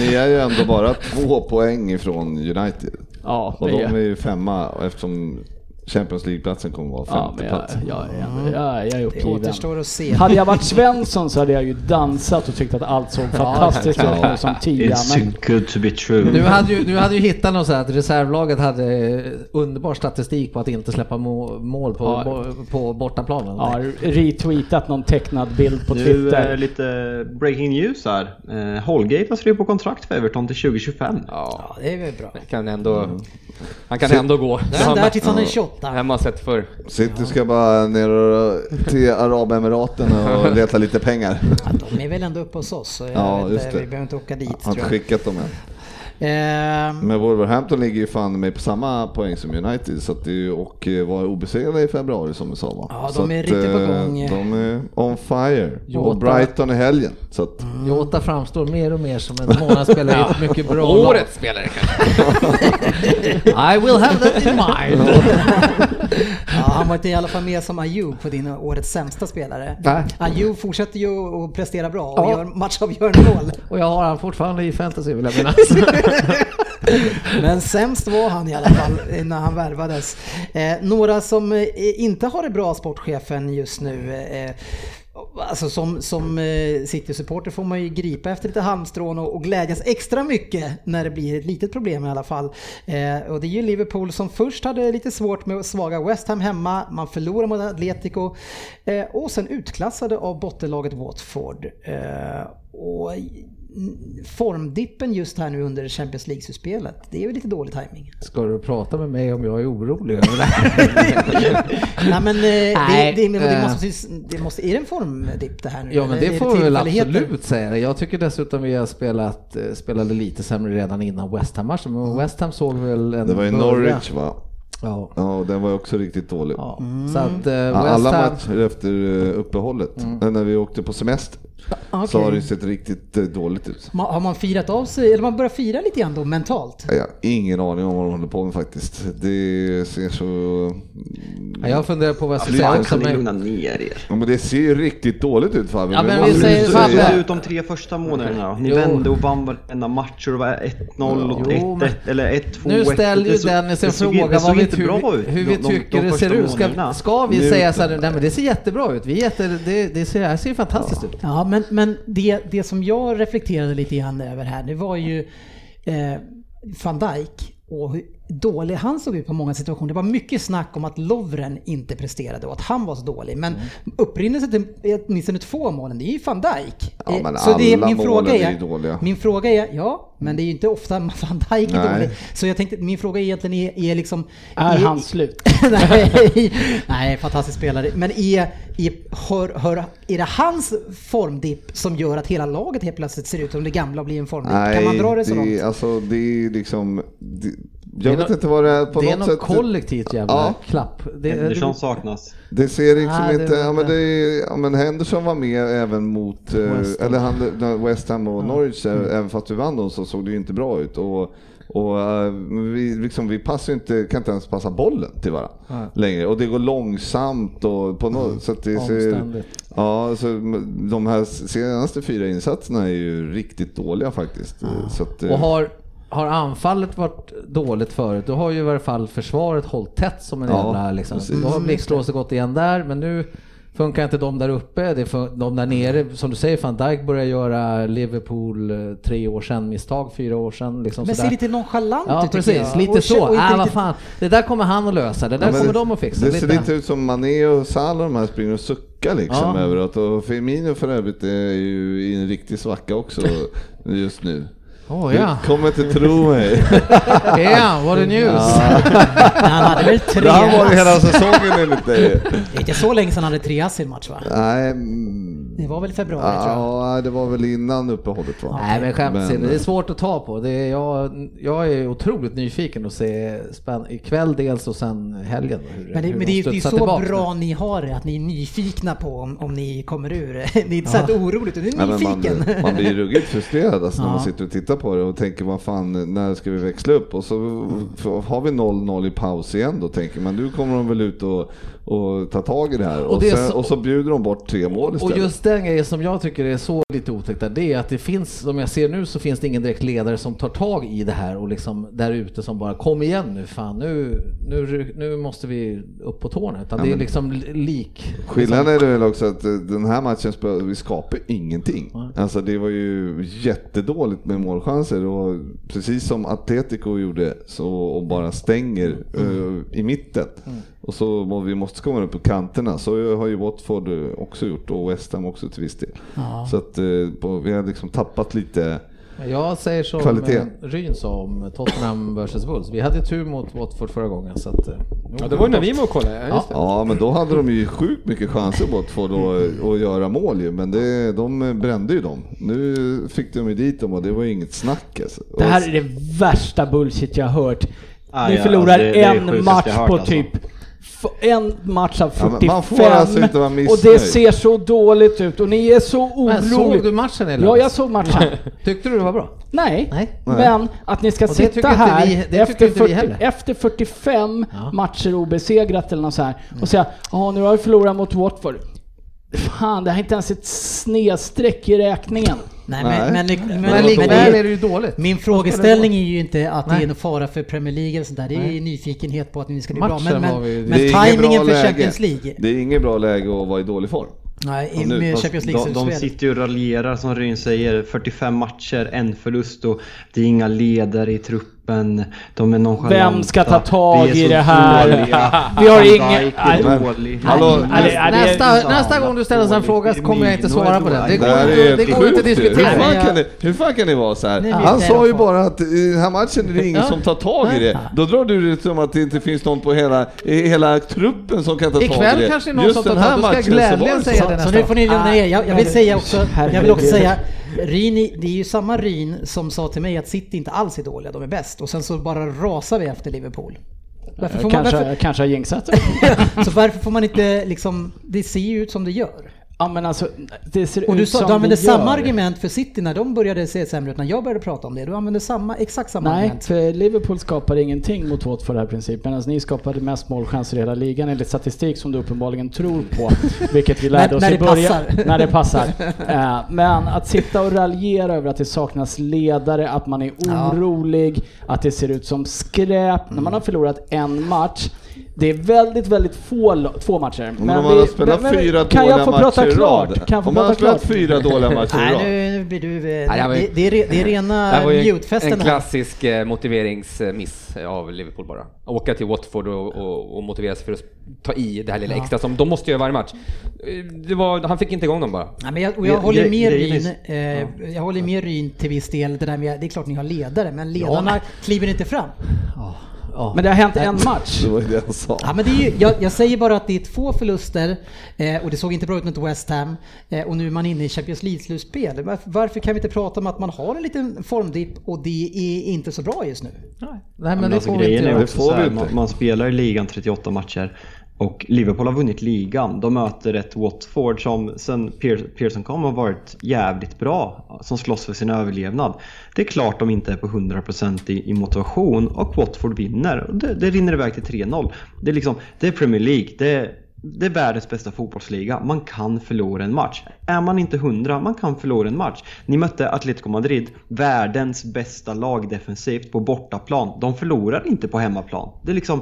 Ni är ju ändå bara två poäng ifrån United. Ja, Och det de är är, ju femma eftersom Champions League-platsen kommer vara ja, femte jag, plats. jag, jag, jag, jag är det uppgiven. återstår att se. Hade jag varit Svensson så hade jag ju dansat och tyckt att allt såg fantastiskt ut ja. nu som tia. It's Men good to be true. Du hade ju, du hade ju hittat något så att reservlaget hade underbar statistik på att inte släppa må- mål på, Ja. bo- på bortaplanen. ja, retweetat någon tecknad bild på Nu Twitter. eh, lite breaking news här. Eh, Holgate har skrivit på kontrakt för Everton till 2025 Ja, Ja, det är väl bra. kan ändå, han kan ändå gå. Där, Han- där tills han är 28. Har man sett förr. City ska bara ner och, till Arabemiraten och leta lite pengar. Ja, de är väl ändå uppe hos oss, så jag Ja, vet det. vi behöver inte åka dit Har tror inte jag. skickat dem än. Ehm, Men Wolverhampton ligger ju fan med på samma poäng som United så att det är, ju- och eh, var obesegrade i februari som vi sa va? Ja, så de är riktigt på eh, gång. De är on fire. Jota. Och Brighton i helgen. Så att, Jota framstår mer och mer som en månadsspelare i ett mycket bra lag. Årets spelare kanske. I will have that in mind. ja, han var inte i alla fall med som Ayew på din årets sämsta spelare. Nej. Ayew fortsätter ju att prestera bra och Ja. gör matchavgörande mål. Och jag har han fortfarande i fantasy vill jag minnas. Men sämst var han i alla fall när han värvades. Eh, några som eh, inte har det bra, sportchefen, just nu. Eh, Alltså som, som eh, City-supporter får man ju gripa efter lite halmstrån och, och glädjas extra mycket när det blir ett litet problem i alla fall. Eh, och det är ju Liverpool som först hade lite svårt med svaga West Ham hemma, man förlorar mot Atletico eh, och sen utklassade av bottenlaget Watford. Eh, och formdippen just här nu under Champions League-slutspelet, det är ju lite dålig timing. Ska du prata med mig om jag är orolig över det här? Nej men det, Nej, det, det, måste, det måste, är det en formdipp det här nu? Ja men det får vi väl absolut säga. Jag tycker dessutom vi har spelat, eh, spelade lite sämre redan innan West Ham-matchen. Men West Ham såg väl en det var ju. Norwich va? Ja. Ja, och den var också riktigt dålig. ja. Så att eh, West alla Ham... matcher efter eh, uppehållet, Mm. när vi åkte på semester, Ah, så har det sett riktigt eh, dåligt ut. Har man firat av sig, eller man börjar fira lite grann då mentalt? Har ingen aning om vad de håller på med faktiskt. Det ser så... Ja, jag funderar på vad jag ska säga Fan, också. kan ni Men... lugna ner er? Ja, men det ser ju riktigt dåligt ut Fabian. Ja, men vi säger Fabbe. ut de tre första månaderna? Ni Jo. vände och vann varenda match och det var 1-0 och Jo, 1-1 men- eller 1-2. Nu ställer ju Dennis en fråga vad vi, hur, ut. hur vi de- de- tycker de det ser ut. Ska, vi Nu- säga så här, nej men det ser jättebra ut. Vi är jätte, det, det, ser, det här ser fantastiskt ut. Ja, men, men det, det som jag reflekterade lite grann över här, det var ju eh, van Dijk och dålig han såg ut på många situationer. Det var mycket snack om att Lovren inte presterade och att han var så dålig. Men Mm. upprinnelsen till åtminstone två målen, det är ju van Dijk. Ja, men det är- min fråga är ju dåliga. Min fråga är, ja, men det är ju inte ofta van Dijk är Nej. dålig. Så jag tänkte, min fråga egentligen är, är liksom... Är är- han slut? nej, nej, fantastisk spelare. Men är, är, hör, hör, är det hans formdipp som gör att hela laget helt plötsligt ser ut som det gamla och blir en formdipp? kan man dra det så långt? Alltså det är liksom... Det jag vet nå- inte vad det är på det är något något sätt. kollektivt jävla Ja. klapp. Det, Henderson saknas. Det ser liksom det inte... Ja men, inte- det är, ja men Henderson var med även mot... eh, West Ham. eller han, West Ham och Norwich, eh, även fast vi vann dem så såg det ju inte bra ut. Och, och eh, vi, liksom, vi passar inte, kan inte ens passa bollen till varandra Nej. längre. Och det går långsamt och på något så att det ser... Ja, så de här senaste fyra insatserna är ju riktigt dåliga faktiskt. Så att, eh, Och har, har anfallet varit dåligt förut, då har ju i varje fall försvaret hållit tätt som en Ja, jävla liksom. Då har blixtlåset gått igen där, men nu funkar inte de där uppe. Det de där nere, som du säger, van Dijk började göra Liverpool eh, tre år sedan misstag, fyra år sedan. Liksom Men ser lite nonchalant Ja ut tycker precis, jag. lite Och- så. och inte Äh, vad fan. Det där kommer han att lösa, det där Ja, kommer det- de att fixa. Det ser Lite- lite ut som Mané och Salah de här springer och suckar liksom Ja. över att och Firmino för övrigt är ju i en riktig svacka också just nu. Åh ja. Du kommer inte tro mig. Ja, what a news. Han hade väl tre Det har varit hela säsongen enligt dig. Det är inte så länge sedan han hade tre ass i en match va? Nej, mm, Det var väl februari tror jag. ja, det var väl innan uppehållet va? Nej men skämt Men- det är svårt att ta på. Det är, jag, jag är otroligt nyfiken att se spänn, ikväll dels och sen helgen. Hur, Men det, men de det, är- det är så bra nu. ni har det, att ni är nyfikna på om, om ni kommer ur. Det är inte så att oroligt, du är Nej, men man, nyfiken. man blir ruggigt frustrerad alltså, när man Ja. sitter och tittar på det och tänker vad fan, när ska vi växla upp? Och så har vi 0-0 i paus igen då tänker man nu kommer de väl ut och, och ta tag i det här. Och Och, det sen, så- och så bjuder de bort tre mål Och istället. just den grejen som jag tycker är så lite otäckt där, det är att det finns, som jag ser nu, så finns det ingen direkt ledare som tar tag i det här och liksom där ute som bara kom igen nu fan, nu, nu, nu måste vi upp på tårna. Utan Ja, det är liksom lik. Skillnaden är väl också att eh, den här matchen, vi skapar ingenting. Alltså det var ju jättedåligt med målchanser och precis som Atletico gjorde så och bara stänger eh, i mitten. Och så må, vi måste komma upp på kanterna. Så har ju Watford eh, också gjort och West Ham också till viss del. Så att eh, på, vi har liksom tappat lite Jag säger som Kvalitet. eh, Ryn sa om Tottenham vs Wolves. Vi hade tur mot Watford förra gången så att... Ja, det var ju när vi var och kollade. Ja. Ja, men då hade de ju sjukt mycket chanser Watford att, att göra mål ju, men det, de brände ju dem. Nu fick de ju dit dem och det var ju inget snack alltså. Det här är det värsta bullshit jag har hört. Ah, Ni ja, förlorar det- det en match på alltså. typ en match av Ja, men 45 man får alltså inte vara och missnöjd. det ser så dåligt ut och ni är så Men såg du oroliga. matchen eller? Ja, jag såg matchen. Tyckte du det var bra? Nej, Nej. men att ni ska Och sitta här vi- efter, inte vi 40, heller. efter 45 Ja. matcher obesegrat eller något så här och säga ja nu har vi förlorat mot Watford. Fan, det är inte ens ett snedstreck i räkningen. Nej, Nej. men, men, men, Men men, likväl det är det ju dåligt. min frågeställning är ju inte att det Nej. är någon fara för Premier League eller sånt där. Det är ju nyfikenhet på att ni ska bli bra. Matchen Men, var vi- men, Det men tajmingen bra för läge. Champions League. Det är inget bra läge att vara i dålig form. Nej, nu- med Champions De, de League-slutspel. sitter ju och raljerar som Ryn säger. 45 matcher, en förlust och det är inga ledare i truppen. De är nonchalanta. Vem ska ta tag i det här? Vi har ingen- det- Nästa, nästa gång du ställer en fråga så kommer jag inte svara på den. Det Det går inte, det går att hur diskutera. fan, jag- kan ni, hur fan kan ni vara så här? Han sa ju bara att i den här matchen är det ingen som tar tag i det. Då drar du det som att det inte finns någon på hela, i hela truppen som kan ta tag i det. Ikväll kanske någon Just som tar den här tag. Då ska jag matchen så var glädligen det säga så. det Så nästa nu får ni lugna er. Jag vill säga också, jag vill också säga, Rini, det är ju samma Ryn som sa till mig att City inte alls är dåliga, de är bäst. Och sen så bara rasar vi efter Liverpool. Varför får man, Kanske, varför, kanske har jinxat så varför får man inte liksom, det ser ju ut som det gör. Ja men alltså, det ser Och du, ut sa, som du använde det gör. samma argument för City när de började se sämre ut, när jag började prata om det. Du använde samma, exakt samma Nej, argument. för Liverpool skapade ingenting mot Watford här i princip. Medan ni skapade mest målchanser i hela ligan enligt statistik som du uppenbarligen tror på. Vilket vi lärde oss när i början. När det passar. Eh, Men att sitta och raljera över att det saknas ledare, att man är Ja. orolig, att det ser ut som skräp. När man har förlorat en match. Det är väldigt, väldigt få, två matcher. Men om man har spelat men- men- fyra kan dåliga jag få matcher prata i klart? rad. Kan jag få Om man har prata klart? spelat fyra dåliga matcher i Nej, rad. nu blir du... eh, Nej, det det, är, det är Det rena här en, mutefesten en här. klassisk eh, motiveringsmiss av Liverpool bara. Åka till Watford och, och, och motivera sig för att ta i det här lilla extra som de måste göra varje match. Eh, Det var, han fick inte igång dem bara. Nej, men jag, och jag Gre- håller med Ryn, eh, jag håller med Ryn till viss del, det där med, det är klart ni har ledare, men ledarna kliver inte fram. Ja. Men det har hänt en match. Det var ju det jag sa. Ja, men det är ju, jag, jag säger bara att det är två förluster eh, och det såg inte bra ut mot West Ham eh, och nu är man inne i Champions League-slutspel. Varför, varför kan vi inte prata om att man har en liten formdipp och det är inte så bra just nu? Nej Men men det alltså, får vi inte är också får så vi här, inte. man, man spelar i ligan 38 matcher och Liverpool har vunnit ligan. De möter ett Watford som sen Pearson kom har varit jävligt bra. Som slåss för sin överlevnad. Det är klart de inte är på 100% i, i motivation och Watford vinner. Det, det rinner iväg till 3-0. Det är, liksom, det är Premier League. Det är, det är världens bästa fotbollsliga. Man kan förlora en match. Är man inte 100, man kan förlora en match. Ni mötte Atletico Madrid, världens bästa lag defensivt på bortaplan. De förlorar inte på hemmaplan. Det är liksom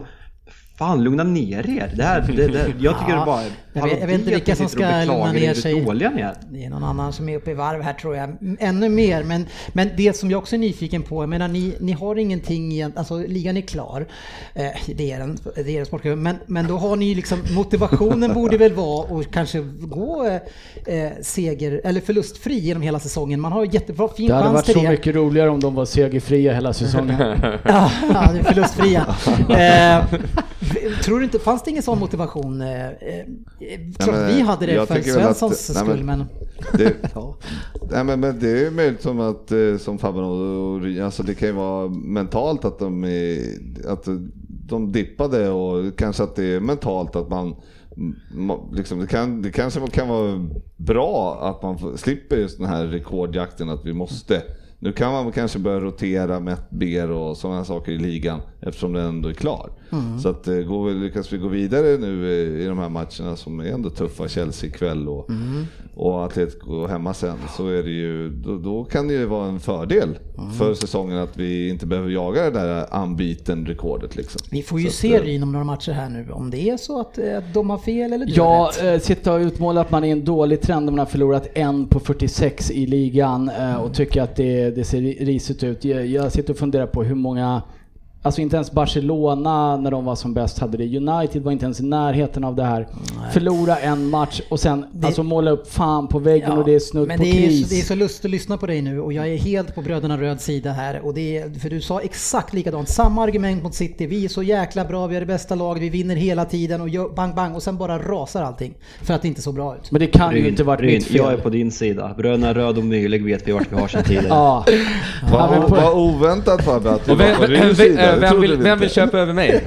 Fan, lugna ner er. Det här, det, det, jag tycker Ja, det bara jag vet- jag vet inte vilka som ska lugna ner er sig. dåliga ni är. Det är någon annan som är uppe i varv här tror jag. Ännu mer, men, men det som jag också är nyfiken på, jag menar ni, ni har ingenting egent, alltså ligan är klar. Eh, det är den, det är den sportklubb, men, men då har ni liksom, motivationen borde väl vara att kanske gå eh, seger, eller förlustfri genom hela säsongen. Man har jättebra, fin Det hade chans varit till så det. mycket roligare om de var segerfria hela säsongen. Ja, det förlustfria. Eh, tror du inte, fanns det ingen sån motivation? Eh, eh, att vi hade det för väl att- Svenssons nej, men- skull, men... Det, Ja. nej, men, men det är möjligt som att, eh, som Fabben och, alltså det kan ju vara mentalt att de, är, att de dippade och kanske att det är mentalt att man ma- Liksom, det, kan, det kanske kan vara bra att man slipper just den här rekordjakten att vi måste. Nu kan man kanske börja rotera med ber och sådana saker i ligan eftersom den ändå är klar. Så att, eh, går vi, lyckas vi gå vidare nu eh, i de här matcherna som är ändå tuffa, Chelsea ikväll och, och Atletico hemma sen, så är det ju, då, då kan det ju vara en fördel för säsongen att vi inte behöver jaga det där unbeaten rekordet liksom. Vi får ju Så att, se eh, det inom några matcher här nu, om det är så att, att de har fel eller du har Jag rätt. sitter och utmålar att man är i en dålig trend. Man har förlorat en på 46 i ligan och tycker att det, det ser risigt ut. Jag, jag sitter och funderar på hur många Alltså inte ens Barcelona när de var som bäst hade det. United var inte ens i närheten av det här. Förlora en match och sen Det- alltså måla upp fan på väggen Ja, och det är snudd men på det är, kris. så, det är så lustigt att lyssna på dig nu och jag är helt på bröderna Röd sida här. Och det är, för du sa exakt likadant, samma argument mot City. Vi är så jäkla bra, vi är det bästa laget, vi vinner hela tiden och gör bang bang och sen bara rasar allting. För att det inte såg bra ut. Men det kan ju Bryn, inte varit Bryn, mitt fel. jag är på din sida. Bröderna Röd och Myhlegg vet vi vart vi har sedan tidigare. Ja. Vad, men på- vad oväntat Fabbe att du var på din sida. Vem, vill, vi vem vill köpa över mig?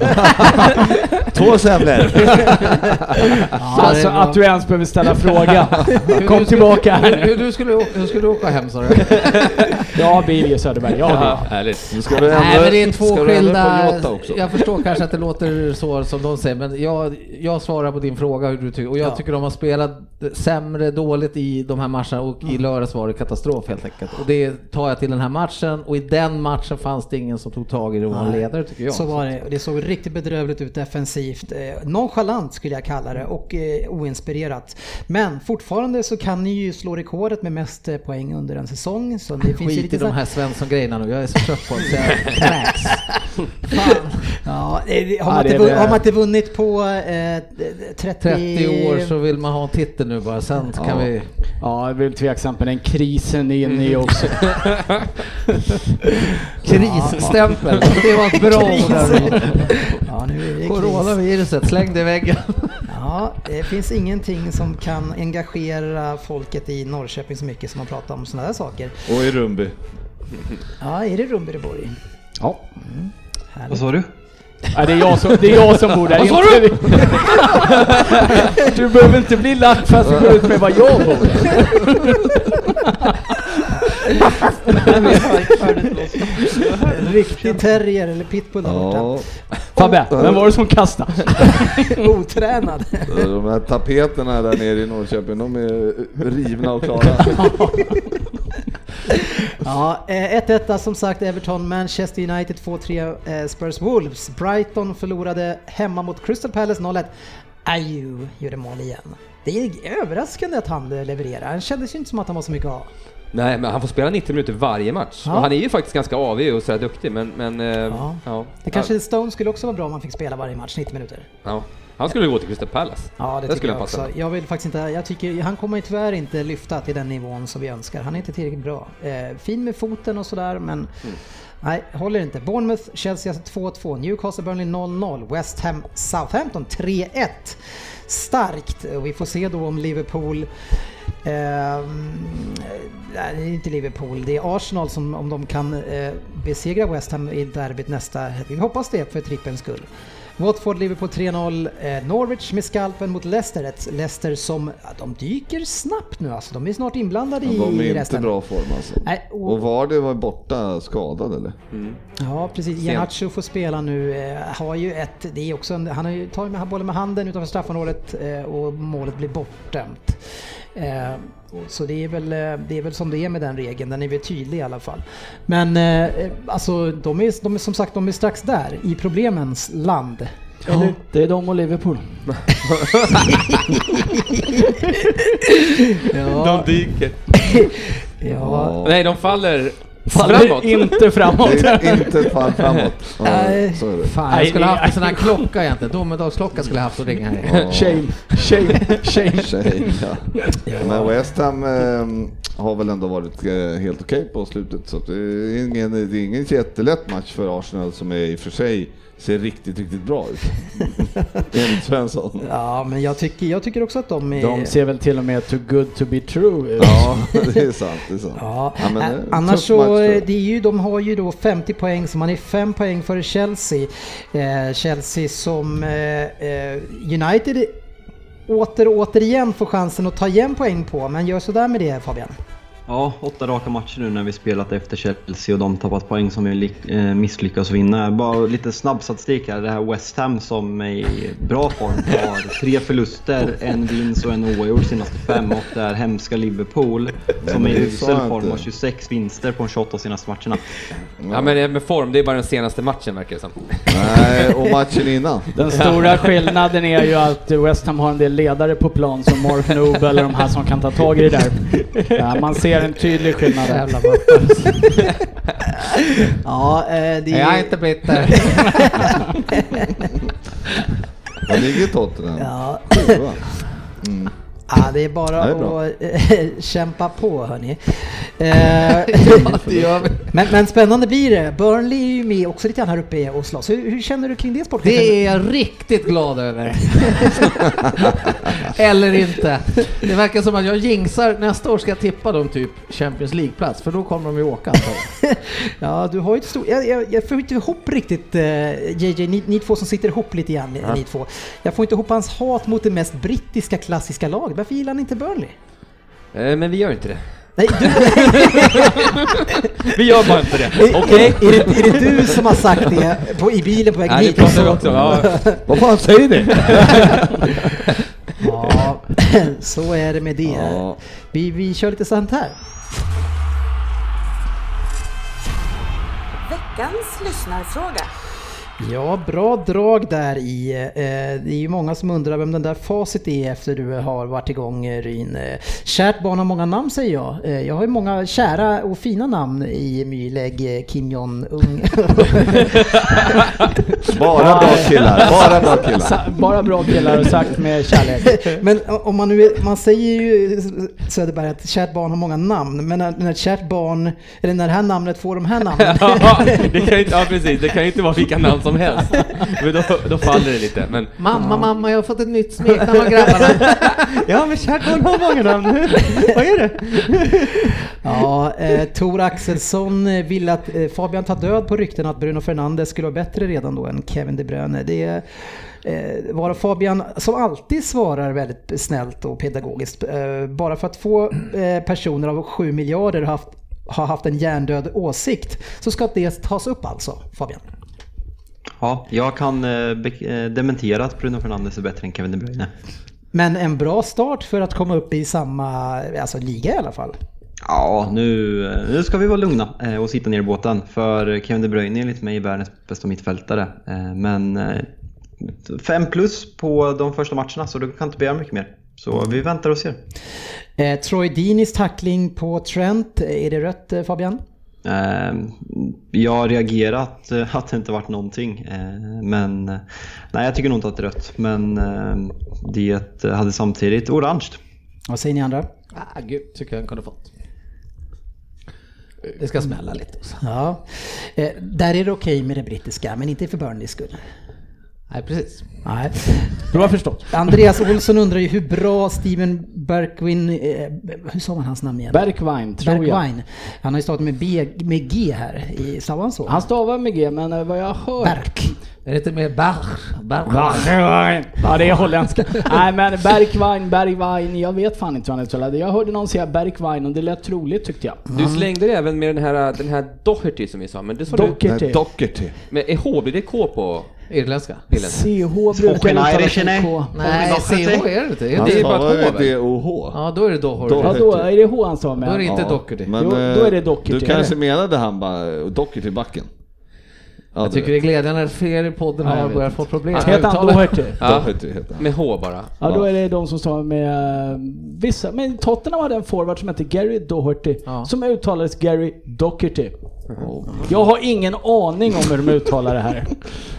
Två semlor! alltså att du ens behöver ställa frågan. Kom tillbaka här Hur, nu. skulle, hur skulle du åka hem sa du? Ja, Birger Söderberg. Ja, det. Härligt. Nu ska du Nej ändå- men det är två skilda... Jag förstår kanske att det låter så som de säger men jag, jag svarar på din fråga hur du tycker. Och jag Ja. tycker de har spelat sämre, dåligt i de här matcherna och Mm. i lördags var det katastrof helt enkelt. Och det tar jag till den här matchen och i den matchen fanns det ingen som tog tag i det och var en Nej. ledare tycker jag. Så var det. Det såg riktigt bedrövligt ut defensivt. Eh, nonchalant skulle jag kalla det och eh, oinspirerat. Men fortfarande så kan ni ju slå rekordet med mest eh, poäng under en säsong. Så det finns ju Skit i de här Svensson-grejerna nu, jag är så trött på att säga cracks. Fan. Ja, har, man Ja, det inte, det. har man inte vunnit på eh, 30... 30 år så vill man ha en titel nu bara, sen så kan Ja. vi... Ja, jag är väl tveksam på den krisen är inne i också. Krisstämpel, det ett bra. Ja, nu är det. Coronaviruset, släng det i väggen. Ja, det finns ingenting som kan engagera folket i Norrköping så mycket som att prata om sådana där saker. Och i Rumby. Ja, är det Rumby det bor i? Ja. Vad sa du? Ja, det, är jag som, det är jag som bor där. inte du? du behöver inte bli lack fast du går ut med vad jag bor. Riktig terrier eller pitbull där borta. Fabbe, vem var det som kastade? Otränad. de här tapeterna där nere i Norrköping, de är rivna och klara. Ja, eh, 1-1 som sagt Everton, Manchester United 2-3 eh, Spurs Wolves. Brighton förlorade hemma mot Crystal Palace 0-1. Ayew gjorde mål igen. Det är överraskande att han eh, levererar. Han kändes ju inte som att han var så mycket att ha. Nej, men han får spela 90 minuter varje match. Ja. Och han är ju faktiskt ganska avig och sådär duktig, men... men ja. Ja, Det kanske Stone skulle också vara bra om han fick spela varje match 90 minuter. ja. Han skulle gå till Crystal Palace. Ja, det tycker skulle jag passa. också. Jag vill faktiskt inte, jag tycker, han kommer tyvärr inte lyfta till den nivån som vi önskar. Han är inte tillräckligt bra. Eh, fin med foten och sådär, men Mm. nej, håller inte. Bournemouth, Chelsea alltså 2-2, Newcastle, Burnley 0-0, West Ham, Southampton 3-1. Starkt. Och Vi får se då om Liverpool eh, nej, det är inte Liverpool, det är Arsenal som om de kan eh, besegra West Ham i derbyt nästa. Vi hoppas det för trippelns skull. Watford, Liverpool 3-0. Eh, Norwich med skalpen mot Leicester. Ett Leicester som, ja, de dyker snabbt nu alltså. De är snart inblandade i, De är inte resten. bra form alltså. Nej, och- Och var det var borta skadad eller? Ja precis, Iheanacho får spela nu. Eh, har ju ett, det är också en, han har ju tagit med bollen med handen utanför straffområdet eh, och målet blir bortdömt. Eh, så det är, väl, eh, det är väl som det är med den regeln, den är väl tydlig i alla fall. Men eh, alltså de är, de är som sagt de är strax där, i problemens land. Eller, det är de och Liverpool. Ja, De dyker. ja. Nej, de faller, Faller framåt. inte framåt. Det är inte ett fall framåt. Ja, Nej. så är det. Fan, jag skulle ha haft en sån här klocka egentligen. Domedagsklocka skulle jag haft och ringa här. Ja. Shame, shame, shame. Tjej, ja. Men West Ham eh, har väl ändå varit eh, helt okej på slutet. Så att det, är ingen, det är ingen jättelätt match för Arsenal som är i och för sig ser riktigt, riktigt bra ut. Enligt Svensson. ja, men jag tycker, jag tycker också att de är... De ser väl till och med too good to be true ut. Ja, det är sant. Det är sant. Ja, Ja, men, ä- annars så, match, det är ju, de har ju då 50 poäng, så man är 5 poäng före Chelsea. Eh, Chelsea som eh, eh, United åter och återigen får chansen att ta igen poäng på, men gör sådär med det Fabian. Ja, åtta raka matcher nu när vi spelat efter Chelsea och de tappat poäng som vi eh, misslyckas vinna. Bara lite snabb statistik här. Det här West Ham som är i bra form har tre förluster, en vinst och en oavgjord senaste fem och det är hemska Liverpool som är i usel form har 26 vinster på de 28 senaste matcherna. Ja men det med form, det är bara den senaste matchen verkar det som. Nej, och matchen innan. Den stora skillnaden är ju att West Ham har en del ledare på plan som Mark Noble eller de här som kan ta tag i det där. Ja, man ser en tydlig skillnad. Jävla. Ja, eh, det Jag är är inte bitter. Var ligger Tottenham? Ja. Sjua. Ja, det är bara Det är att eh, kämpa på hörni. Eh, gör vi. men, men spännande blir det. Burnley är ju med också lite grann här uppe och slåss. Hur, hur känner du kring det sportchefen? Det är jag riktigt glad över. Eller inte. Det verkar som att jag jinxar, nästa år ska jag tippa dem typ Champions League-plats, för då kommer de ju åka. Ja, du har ju ett stort... Jag, jag, jag får inte ihop riktigt eh, JJ, ni, ni två som sitter ihop lite grann, ni två. Jag får inte ihop hans hat mot det mest brittiska klassiska laget. Varför gillar han inte Burnley? Eh, Men vi gör inte det. Nej, du, Vi gör bara inte det. är, Okej? är, det, är det du som har sagt det på, i bilen på Nej, det hit? pratar vi också. Ja. Vad fan säger ni? Ja, så är det med det. Ja. Vi, vi kör lite sånt här. Veckans lyssnarfråga. Ja, bra drag där i. Eh, det är ju många som undrar vem den där facit är efter du har varit igång eh, Ryn. Eh, kärt barn har många namn säger jag. Jag har ju många kära och fina namn i Mylägg, Kim Jong-Un. Bara bra killar, bara bra killar. Bara bra killar och sagt med kärlek. Men om man nu, är- man säger ju Söderberg att kärt barn har många namn, men när, när kärt barn, eller när det här namnet får de här namnen. Ja, det kan ju inte, ja precis, det kan ju inte vara vilka namn som helst. Men då, då faller det lite. Men Mamma, mamma, jag har fått ett nytt smeknamn av grabbarna. Ja, men kärt barn har många namn. Vad är det? Ja, eh, Tor Axelsson vill att eh, Fabian tar död på rykten att Bruno Fernandes skulle vara bättre redan då än Kevin De Bruyne. Det är eh, vara Fabian som alltid svarar väldigt snällt och pedagogiskt. Eh, bara för att få eh, personer av 7 miljarder haft, har haft en hjärndöd åsikt så ska det tas upp alltså, Fabian. Ja, jag kan eh, eh, dementera att Bruno Fernandes är bättre än Kevin De Bruyne. Men en bra start för att komma upp i samma alltså, liga i alla fall. Ja, nu, nu ska vi vara lugna eh, och sitta ner i båten. För Kevin De Bruyne är enligt mig världens bästa mittfältare. Eh, Men eh, fem plus på de första matcherna så du kan inte begära mycket mer. Så vi väntar och ser. Eh, Troy Deeneys tackling på Trent, är det rött eh, Fabian? Eh, Jag har reagerat eh, att det inte varit någonting. eh, Men eh, nej, jag tycker nog inte att det är rött. Men eh, det hade samtidigt orange. Vad säger ni andra? Ah, gud, tycker jag han kunde fått. Det ska smälla lite. också. Ja. Eh, där är det okej med det brittiska, men inte för Burnleys skull. Nej, precis. Nej. Bra förstått. Andreas Olsson undrar ju hur bra Steven Bergwin, eh, hur sa man hans namn igen? Bergwijn, tror jag. Bergwijn. Han har ju startat med, B, med G här, i, stavar han så? Han stavar med G, men eh, vad jag har hört... Berk. Är det inte mer Bach? Bergwijn. Ja, det är holländska. Nej, men Bergwijn, Bergwijn, jag vet fan inte hur han uttalade det. Jag hörde någon säga Bergwijn och det lät troligt tyckte jag. du slängde det även med den här, den här Doherty som vi sa, men det sa du Doherty. Nej, Doherty. med är H, blir det K på Irländska? CH brukar Spoken uttala Irish, sig nej. K. Nej, CH är det inte. Han Det är bara stavar ett H, ju väl? Ja, då är det. Doherty. Ja, då är det H han stavar Då är det med. inte Ja, Doherty. Men Jo, då är det Doherty. du kanske menade han bara Doherty backen? Ja, Jag du tycker det är glädjande att fler i podden har börjat inte. få problem. Heter han Doherty? Ja, han. med H bara. Ja, då är det de som står med eh, vissa. Men Tottenham hade en forward som hette Gary Doherty. Ja. Som uttalades Gary Doherty. Oh. Jag har ingen aning om hur de uttalar det här.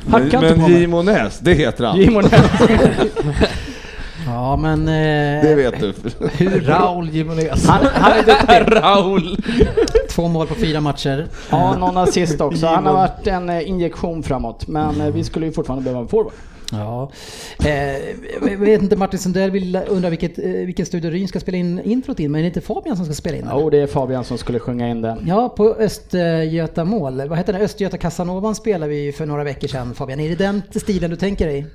Men, Hacka men mig. Jimo Näs, det heter han. Jimon Ja, men... Det Eh, vet du. Raul Jimenez. han, han är duktig. Raul! två mål på fyra matcher. Ja, någon assist också. Han har varit en eh, injektion framåt. Men eh, vi skulle ju fortfarande behöva en forward. Ja. Eh, jag vet inte, Martin Sundell vill undra vilket, eh, vilken studio Ryn ska spela in introt in, men är det inte Fabian som ska spela in? Jo, det är Fabian som skulle sjunga in den. Ja, på Östgöta mål. Vad heter den? Östgöta Casanovan spelade vi ju för några veckor sedan Fabian. Är det den stilen du tänker dig?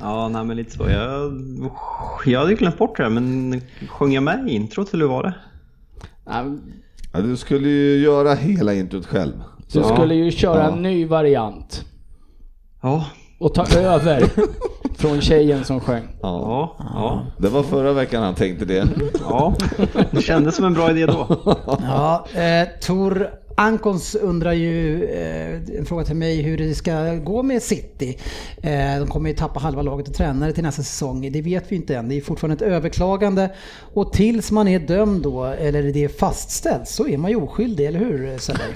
Ja, nej men lite så. Jag, jag hade glömt bort det här, men sjöng jag med i introt eller hur var det? Ja, du skulle ju göra hela introt själv. Du skulle ju köra Ja. en ny variant. Ja, Och ta över från tjejen som sjöng. Ja. ja. Det var förra veckan han tänkte det. ja. Det kändes som en bra idé då. Ja, eh, Tor Ankons undrar ju eh, en fråga till mig hur det ska gå med City. Eh, de kommer ju tappa halva laget och tränare till nästa säsong. Det vet vi inte än. Det är fortfarande ett överklagande. Och tills man är dömd då, eller det är fastställt, så är man ju oskyldig, eller hur Söderberg?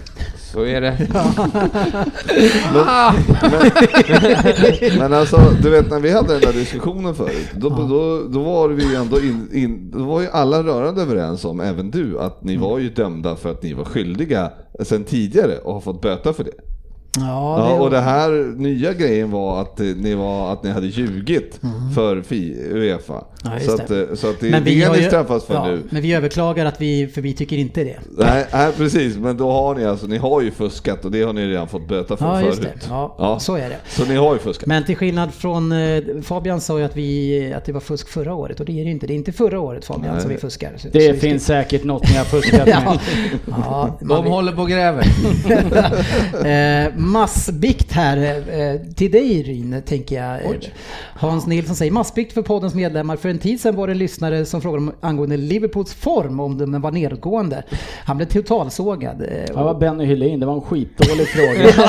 Så är det. Men alltså, du vet när vi hade den där diskussionen förut, då, då, då var vi ändå in, in, då var ju alla rörande överens om, även du, att ni var ju dömda för att ni var skyldiga sen tidigare och har fått böta för det. Ja, Ja, det, och det här nya grejen var att eh, ni, var, att ni hade ljugit för Fi, Uefa. Mm. Ja, så, att, det. eh, så att det är men vi det ni straffas för ja, nu. Men vi överklagar att vi, för vi tycker inte det. Nej, nej, precis, men då har ni alltså, ni har ju fuskat och det har ni redan fått böta för Ja, förut. det. Ja, så är det. Så ni har ju fuskat. Men till skillnad från eh, Fabian sa ju att, vi, att det var fusk förra året och det är det inte. Det är inte förra året Fabian Nej. som vi fuskar. Så- Det så vi finns säkert något ni har fuskat Ja, med. ja, De man, håller på och gräver. eh, massbikt här eh, till dig Ryn, tänker jag. Eh, Hans Nilsson säger massbikt för poddens medlemmar. För en tid sedan var det en lyssnare som frågade om, angående Liverpools form, om den var nedåtgående. Han blev totalsågad. eh, Det var Benny Hylin, det var en skitdålig fråga.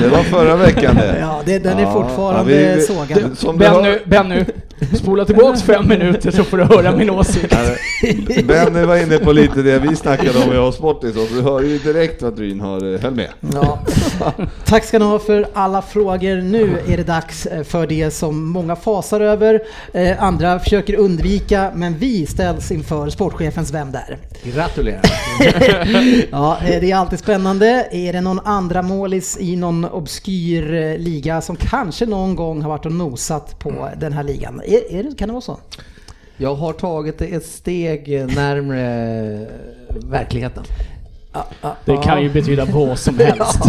Det var förra veckan det. Ja, det, den är Ja, fortfarande ja, vi- vi- sågad. Du Benny, Benny, spola tillbaks fem minuter så får du höra min åsikt. Benny var inne på lite det vi snackade om i oss Sportis och du hör ju direkt vad Ryn har eh, höll med. Ja. Tack ska ni ha för alla frågor. Nu är det dags eh, för det som många fasar över, eh, andra försöker undvika, men vi ställs inför sportchefens Vem där? Gratulerar. Ja, det är alltid spännande. Är det någon andra målis i någon obskyr liga som kanske någon gång har varit och nosat på den här ligan? Är, är det, kan det vara så? Jag har tagit ett steg närmre verkligheten. Det kan ju betyda vad som helst.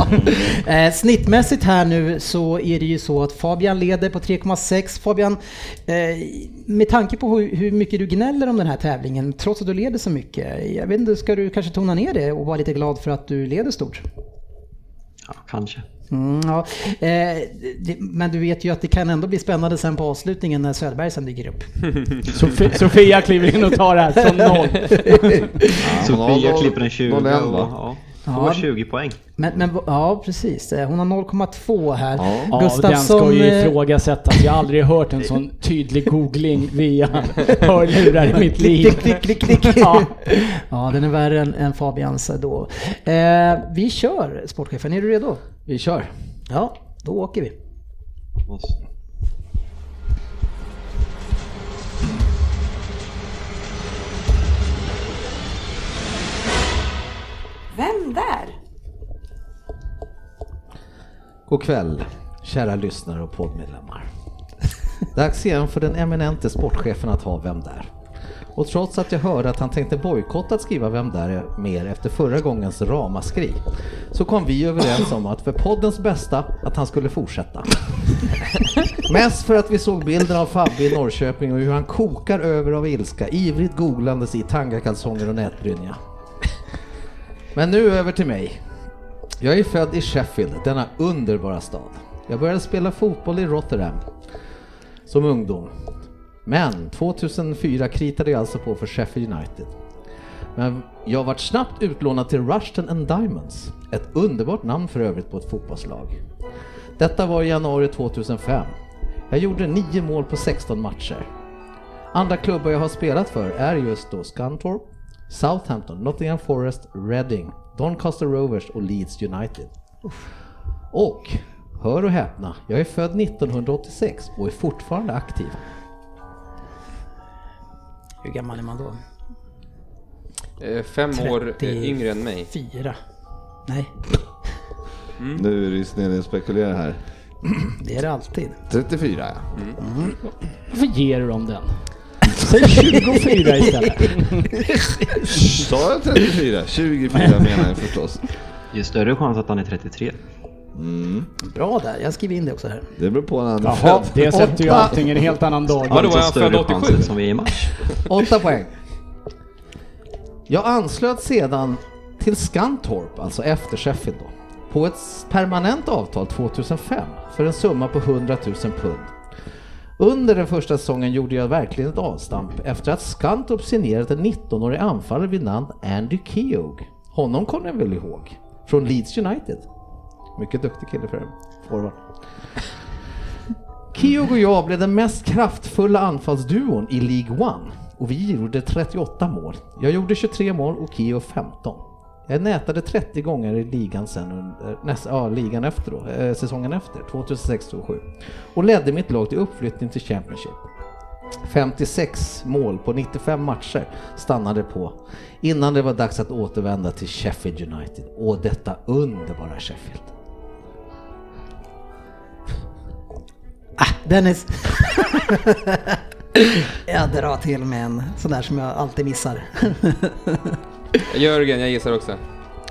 Eh, snittmässigt här nu så är det ju så att Fabian leder på 3,6. Fabian, eh, med tanke på hur, hur mycket du gnäller om den här tävlingen, trots att du leder så mycket, jag vet inte, ska du kanske tona ner det och vara lite glad för att du leder stort? Ja, kanske. Mm, ja. eh, det, men du vet ju att det kan ändå bli spännande sen på avslutningen när Söderberg sen dyker upp. Sofie, Sofia kliver in och tar det här från noll. Sofia noll- klipper en 20 noll en, och va? ja, Ja. får 20 poäng. Men, men ja, precis. Eh, Hon har 0,2 här. Ja. Ja, den ska Gustafsson, ju ifrågasättas. Jag har aldrig hört en sån tydlig googling via hörlurar i mitt liv. Klick, klick, klick, klick. Ja. ja, den är värre än, än Fabians då. Eh, vi kör, sportchefen. Är du redo? Vi kör. Ja, då åker vi. Vem där? God kväll, kära lyssnare och poddmedlemmar. Dags igen för den eminente sportchefen att ha Vem där? Och trots att jag hörde att han tänkte bojkotta att skriva Vem där mer efter förra gångens ramaskri så kom vi överens om att för poddens bästa att han skulle fortsätta. Mest för att vi såg bilden av Fabbe i Norrköping och hur han kokar över av ilska, ivrigt googlandes i tangakalsonger och nätbrynja. Men nu över till mig. Jag är född i Sheffield, denna underbara stad. Jag började spela fotboll i Rotterdam som ungdom. Men 2004 kritade jag alltså på för Sheffield United. Men jag vart snabbt utlånad till Rushton and Diamonds. Ett underbart namn för övrigt på ett fotbollslag. Detta var i januari 2005. Jag gjorde nio mål på 16 matcher. Andra klubbar jag har spelat för är just då Scunthorpe, Southampton, Nottingham Forest, Reading, Doncaster Rovers och Leeds United. Och, hör och häpna, jag är född 1986 och är fortfarande aktiv. Hur gammal är man då? Eh, Fem år eh, 30. yngre än mig. Fyra? Nej, Nu är det nere och spekulerar här. det är det alltid. 34 ja. Varför ger du dem den? Säg 24 istället. Sa jag 34? 24 menar jag förstås. Det är större chans att han är 33. Bra där, jag skriver in det också här. Det beror på när han är Jaha, född. det sätter ju allting i en helt annan dag. Ja, då var större född 87. chanser som vi är i mars. Åtta poäng. Jag anslöt sedan till Scunthorpe, alltså efter Sheffield då, på ett permanent avtal 2005 för en summa på 100 000 pund. Under den första säsongen gjorde jag verkligen ett avstamp efter att Skantorp signerat en 19-årig anfallare vid namn Andy Keogh. Honom kommer jag väl ihåg? Från Leeds United. Mycket duktig kille för en forward. Keogh och jag blev den mest kraftfulla anfallsduon i League One och vi gjorde 38 mål. Jag gjorde 23 mål och Keogh 15. Jag nätade 30 gånger i ligan sen under, näst, ja, ligan efter då, eh, säsongen efter, 2006-2007 och ledde mitt lag till uppflyttning till Championship. 56 mål på 95 matcher stannade på innan det var dags att återvända till Sheffield United och detta underbara Sheffield. Ah, Dennis! jag drar till med en sån där som jag alltid missar. Jörgen, jag gissar också.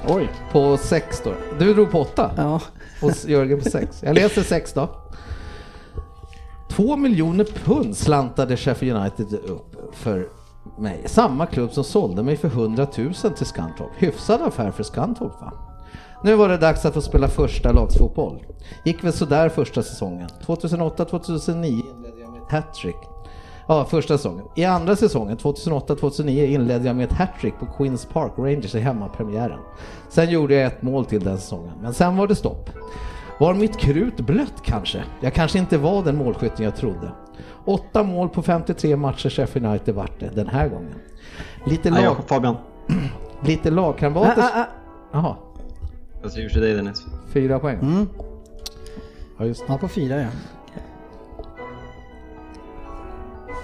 Oj. På 6 då. Du drog på 8 ja. och Jörgen på 6. Jag läser 6 då. 2 miljoner pund slantade Sheffield United upp för mig. Samma klubb som sålde mig för 100 000 till Scunthorpe. Hyfsad affär för Scunthorpe va? Nu var det dags att få spela första lagsfotboll. Gick väl sådär första säsongen. 2008-2009 inledde jag med hattrick. Ja, första säsongen. I andra säsongen, 2008-2009, inledde jag med ett hattrick på Queens Park Rangers i hemmapremiären. Sen gjorde jag ett mål till den säsongen, men sen var det stopp. Var mitt krut blött kanske? Jag kanske inte var den målskytten jag trodde. Åtta mål på 53 matcher Sheffield United vart det den här gången. Lite, lag, Jakob Fabian. lite Ah, lagkamrater... ah, ah. Jaha, Jag säger till dig Dennis. fyra poäng. Mm. Ja, just det. Ja, på fyra ja.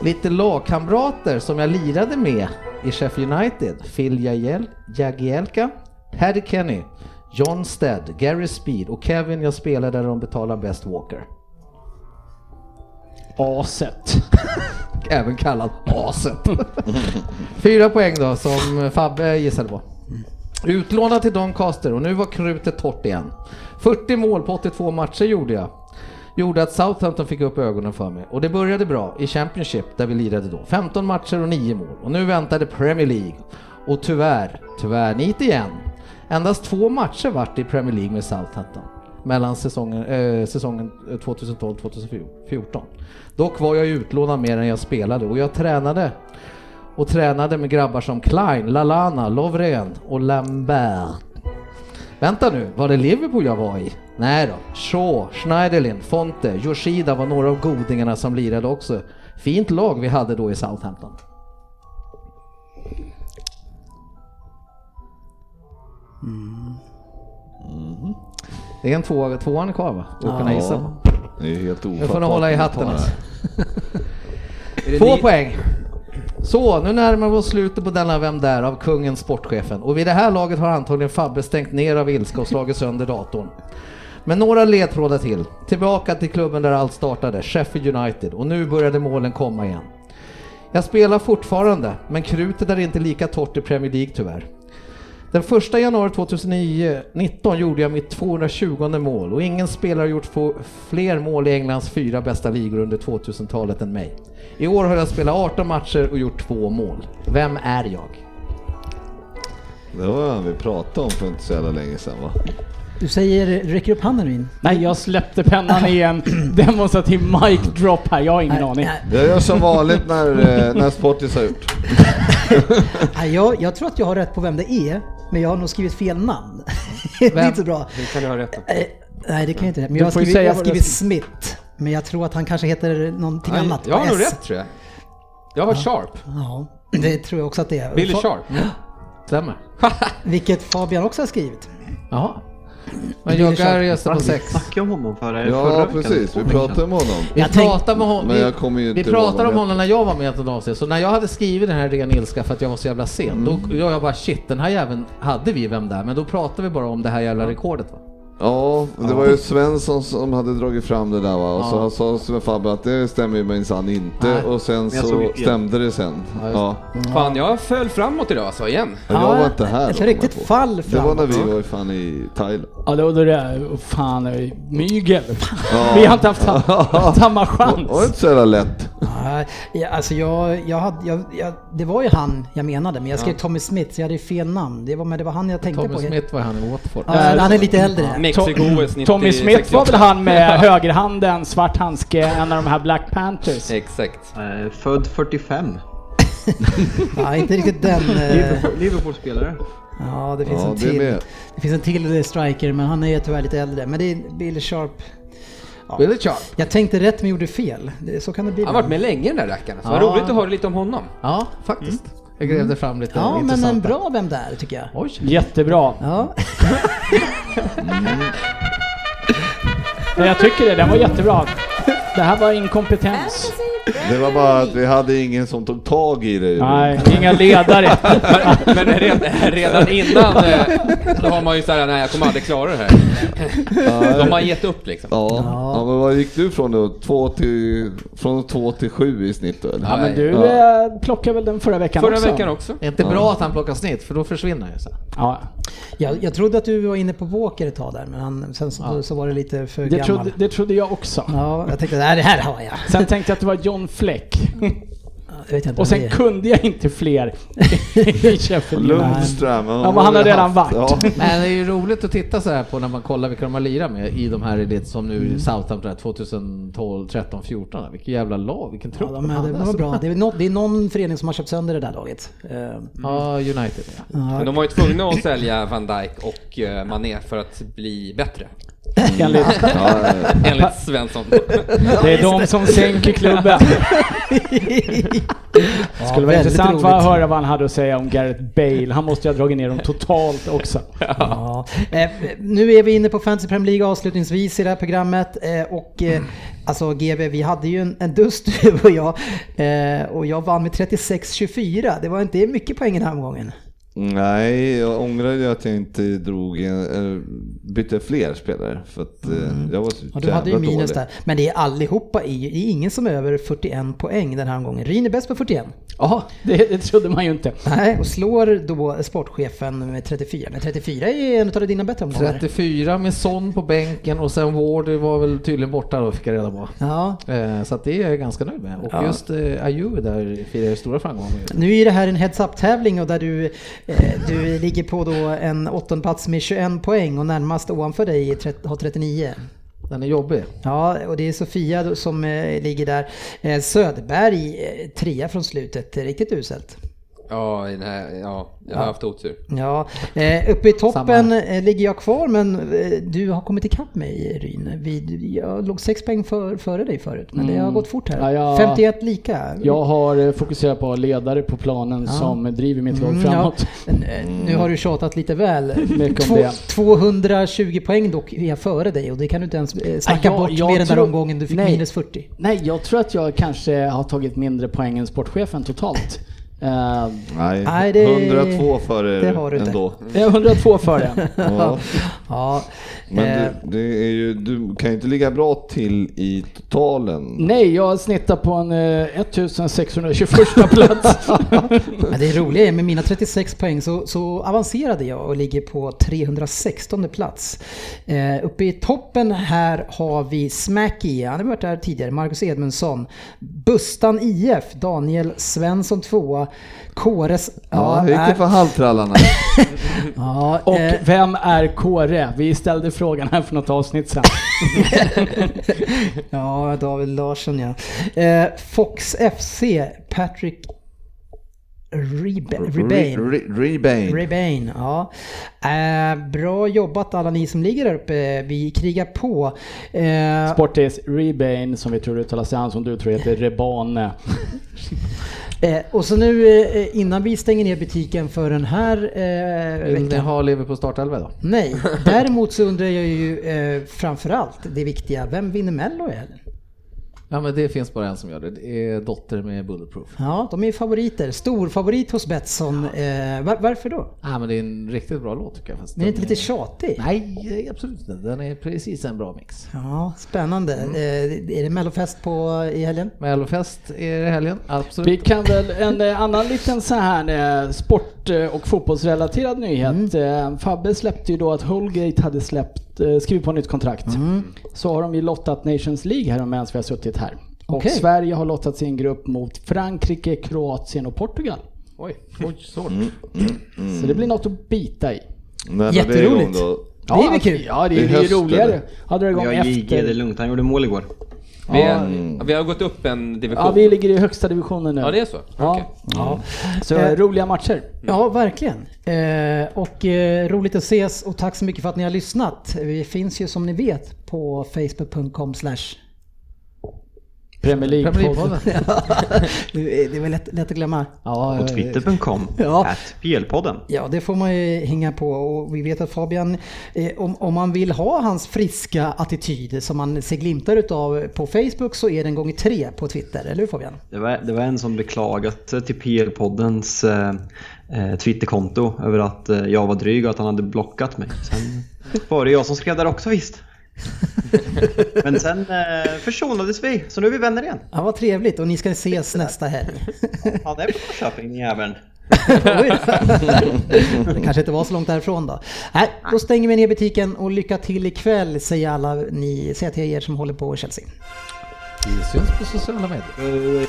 Lite lagkamrater som jag lirade med i Sheffield United. Phil Jagiel- Jagielka, Paddy Kenny, John Stead, Gary Speed och Kevin jag spelade där de betalar Best Walker. Aset. Även kallad Aset. Fyra poäng då som Fabbe gissade på. Utlånad till Doncaster och nu var krutet torrt igen. 40 mål på 82 matcher gjorde jag. Gjorde att Southampton fick upp ögonen för mig och det började bra i Championship där vi lirade då. 15 matcher och 9 mål och nu väntade Premier League. Och tyvärr, tyvärr nit igen. Endast två matcher vart i Premier League med Southampton mellan säsongen, äh, säsongen eh, 2012-2014. Dock var jag utlånad mer än jag spelade och jag tränade och tränade med grabbar som Klein, Lalana, Lovren och Lambert. Vänta nu, var det Liverpool jag var i? Nej då, Shaw, Schneiderlin, Fonte, Yoshida var några av godingarna som lirade också. Fint lag vi hade då i Southampton. Det är en tvåa, tvåan kvar va? Att kunna gissa på. Det är helt Nu ofattbart. får ni hålla i att hatten alltså. Två poäng. Så, nu närmar vi oss slutet på denna Vem där? av kungen sportchefen. Och vid det här laget har antagligen Fabbe stängt ner av ilska och slagit sönder datorn. Men några ledtrådar till. Tillbaka till klubben där allt startade, Sheffield United. Och nu började målen komma igen. Jag spelar fortfarande, men krutet är inte lika torrt i Premier League tyvärr. Den 1 januari 2019 gjorde jag mitt 220 mål och ingen spelare har gjort fler mål i Englands fyra bästa ligor under 2000-talet än mig. I år har jag spelat 18 matcher och gjort två mål. Vem är jag? Det var han vi pratade om för inte så jävla länge sedan va? Du säger, räcker upp handen Ryn? Nej, jag släppte pennan i en demonstrativ mic drop här. Jag har ingen aning. Nej, Jag gör som vanligt när, eh, när Sportis har gjort. nej, jag, jag tror att jag har rätt på vem det är, men jag har nog skrivit fel namn. det är inte bra. Det kan du ha rätt på. Eh, Nej, det kan jag inte. Men jag har skrivit, säga jag har skrivit Smith. Men jag tror att han kanske heter någonting Nej, annat. Jag har nog S. rätt tror jag. Jag har Sharp. Ja, det tror jag också att det är. Billy Sharp. Stämmer. Vilket Fabian också har skrivit. Jaha. Men Joggar röstar på Vi sex. snackade om honom förra förra Ja, veckan. precis. Vi pratade om honom. Vi Jag tänk- pratade med honom. Men Vi, jag kommer ju vi inte ihåg pratade om honom när jag var med i avsnitt. Så när jag hade skrivit den här ren ilska för att jag var så jävla sen. Då jag, jag bara shit, den här jäveln hade vi vem där. Men då pratade vi bara om det här jävla rekordet va? Ja, det var ju Svensson som hade dragit fram det där va. Och så sa Sven Fabbe att det stämmer ju minsann inte. Nej. Och sen så såg stämde det sen. Ja. Fan, jag föll framåt idag alltså, igen. Men jag var inte här Ett då, riktigt jag fall på. Det var när framåt. vi var fan i Thailand. Ja, då, då det, oh, fan, eh, mygel. Ja. Vi har inte haft sam- samma chans. Det var inte så jävla lätt. Nej, ja, alltså jag, jag hade, jag, jag, det var ju han jag menade, men jag skrev Tommy Smith så jag hade ju fel namn. Det var, men det var han jag tänkte Tommy på. Smith var han i Watford. Ja, han är lite äldre. Mexiko-OS 90 Tommy Smith var väl 68. han med högerhanden, svart handske, en av de här Black Panthers. Exakt. Eh, Född 45. Ja, inte riktigt den. eh, Liverpool- Liverpool-spelare. Ja, det finns Ja, en det till. med. Det finns en till striker, men han är tyvärr lite äldre. Men det är Billy Sharp. Billy Sharp. Jag tänkte rätt men gjorde fel. Det- Så kan det bli. Han har varit med länge den där rackaren. Så vad Ja. roligt att höra lite om honom. Ja, faktiskt. Jag grävde fram lite Ja, men intressanta. en bra vem där tycker jag. Oj. Jättebra. Ja. Men jag tycker det, den var jättebra. Det här var inkompetens. Det var bara att vi hade ingen som tog tag i det. Nej, inga ledare. Men redan, redan innan, eh, då har man ju såhär, nej jag kommer aldrig klara det här. Då har man gett upp liksom. Ja. ja, men vad gick du från då? Två till, från två till sju i snitt då? Eller? Ja, men du Ja. eh, plockade väl den förra veckan Förra också? veckan också. Det är inte bra att han plockar snitt för då försvinner ju sen. Ja, Jag, jag trodde att du var inne på Poker ett tag där, men han, sen så, så var det lite för det gammal. trodde, det trodde jag också. Ja, jag tänkte nej, det här har jag. Sen tänkte jag att det var John Fleck. Jag vet inte Och sen kunde jag inte fler i Sheffield. Lundström. Ja, men han har redan varit. Ja. Men det är ju roligt att titta så här på när man kollar vilka de har lirat med i de här lite som nu Mm. Southampton där, 2012, 13, 14. Vilket jävla lag, vilken trupp Ja, de de, hade. de var bra. Det är, något, det är någon förening som har köpt sönder det där laget. Eh, Ja, United ja. Men de var ju tvungna att sälja Van Dijk och eh, Mané för att bli bättre. Enligt, Ja. Enligt Svensson. det är de som sänker klubben. Det skulle vara intressant att höra vad han hade att säga om Gareth Bale. Han måste ju ha dragit ner dem totalt också. Ja. Eh, nu är vi inne på Fantasy Premier League avslutningsvis i det här programmet. Eh, och eh, alltså GB, vi hade ju en, en dust du och jag. Eh, och jag vann med 36-24. Det var inte mycket poäng den här omgången. Nej, jag ångrar ju att jag inte drog en, eller bytte fler spelare för att eh, jag var så Ja, du hade ju minus dålig. där. Men det är allihopa i. Det är ingen som är över 41 poäng den här omgången. Ryn är bäst på 41. Ja, det, det trodde man ju inte. Nej, och slår då sportchefen med 34. Men 34 är en av dina bättre omgångar. 34 med Son på bänken och sen Ward var väl tydligen borta då fick jag reda på. Ja, Eh, Så att det är jag ganska nöjd med. Och Ja. just eh, Ayew där firar jag stora framgångar med. Nu är det här en heads up-tävling och där du, eh, du ligger på då en åttondeplats med 21 poäng och närmast ovanför dig har 39. Den är jobbig. Ja, och det är Sofia som eh, ligger där. Eh, Söderberg, eh, trea från slutet, riktigt uselt. Ja, i den här, ja, jag har haft otur. Ja, eh, uppe i toppen Samma eh, ligger jag kvar men eh, du har kommit ikapp mig Ryn. Vi, jag låg sex poäng för, före dig förut men det har gått fort här. Ja, jag- 51 lika. Jag har eh, fokuserat på ledare på planen som driver mitt lag Mm, framåt. Ja. Nu har du tjatat lite väl. Mycket om Två, det. 220 poäng dock är jag före dig och det kan du inte ens eh, snacka jag- bort jag med den där omgången. Du fick Nej. minus 40. Nej, jag tror att jag kanske har tagit mindre poäng än sportchefen totalt. Eh, Nej, Nej, det- 102 för det har du er inte. ändå. jag är 102 före. Ja. Ja, Men eh, du, det är ju, du kan ju inte ligga bra till i totalen. Nej, jag snittar på en eh, 1621 plats. men det roliga är med mina 36 poäng så, så avancerade jag och ligger på 316 plats. Eh, uppe i toppen här har vi Smacky, han har varit där tidigare, Marcus Edmundsson. Bustan IF, Daniel Svensson tvåa. Kåres... Ja, hur gick det för halvtrallarna? ja, Och eh, vem är Kåre? Vi ställde frågan här för något avsnitt sedan. ja, David Larsson ja. Eh, Fox FC, Patrick Reba- Rebane. Re- Re- Rebane. Rebane, ja. Eh, bra jobbat alla ni som ligger där uppe. Vi krigar på. Eh, Sportis Rebane, som vi tror uttalas han som du tror heter Rebane. eh, och så nu eh, innan vi stänger ner butiken för den här eh, Vill ni veckan. ha Liverpool startelva då? Nej, däremot så undrar jag ju eh, framförallt det viktiga. Vem vinner Mello i helgen? Ja men det finns bara en som gör det. Det är Dotter med Bulletproof. Ja, de är favoriter. Stor favorit hos Betsson. Eh, var, varför då? Ja men det är en riktigt bra låt tycker jag. Fast Men är inte lite tjatig? Nej, absolut inte. Den är precis en bra mix. Ja, spännande. Mm. Eh, är det Mellofest på i helgen? Mellofest är det i helgen, absolut. Vi kan väl, en eh, annan liten så här eh, sport eh, och fotbollsrelaterad nyhet. Mm. Fabbe släppte ju då att Holgate hade släppt, skrivit på nytt kontrakt. Mm. Så har de ju lottat Nations League här medan vi har suttit här. Och Okej. Sverige har lottat sin grupp mot Frankrike, Kroatien och Portugal. Oj, oj, svårt. Så det blir något att bita i. Det Jätteroligt. igång då? Det är väl kul? Ja, det, Det är det ju roligare. eller? Hade det igång Jag JG, det är efter. lugnt. Han gjorde mål igår. Vi, är, vi har gått upp en division. Ja, vi ligger i högsta divisionen nu. Ja, det är så? Ja. Okej. ja. Så Eh, roliga matcher. Ja, verkligen. Eh, och eh, roligt att ses och tack så mycket för att ni har lyssnat. Vi finns ju som ni vet på facebook.com Premier League. Premier League-podden. Det är väl lätt, lätt att glömma. Ja, Och twitter.com. Ja. At PL-podden. Ja, det får man ju hänga på och vi vet att Fabian, eh, om, om man vill ha hans friska attityd som man ser glimtar utav på Facebook så är den gånger tre på Twitter, eller hur Fabian? Det var, det var en som beklagat till PL-poddens eh, eh, Twitterkonto över att eh, jag var dryg och att han hade blockat mig. Sen var det jag som skrev där också visst. Men sen eh, försonades vi, så nu är vi vänner igen. Ja, vad trevligt och ni ska ses nästa helg. Ja, det är på Norrköping, den jäveln. Oj det kanske inte var så långt därifrån då. Nej, då stänger vi ner butiken och lycka till ikväll säger alla ni, säger till er som håller på Chelsea. Vi syns på sociala medier. Eh,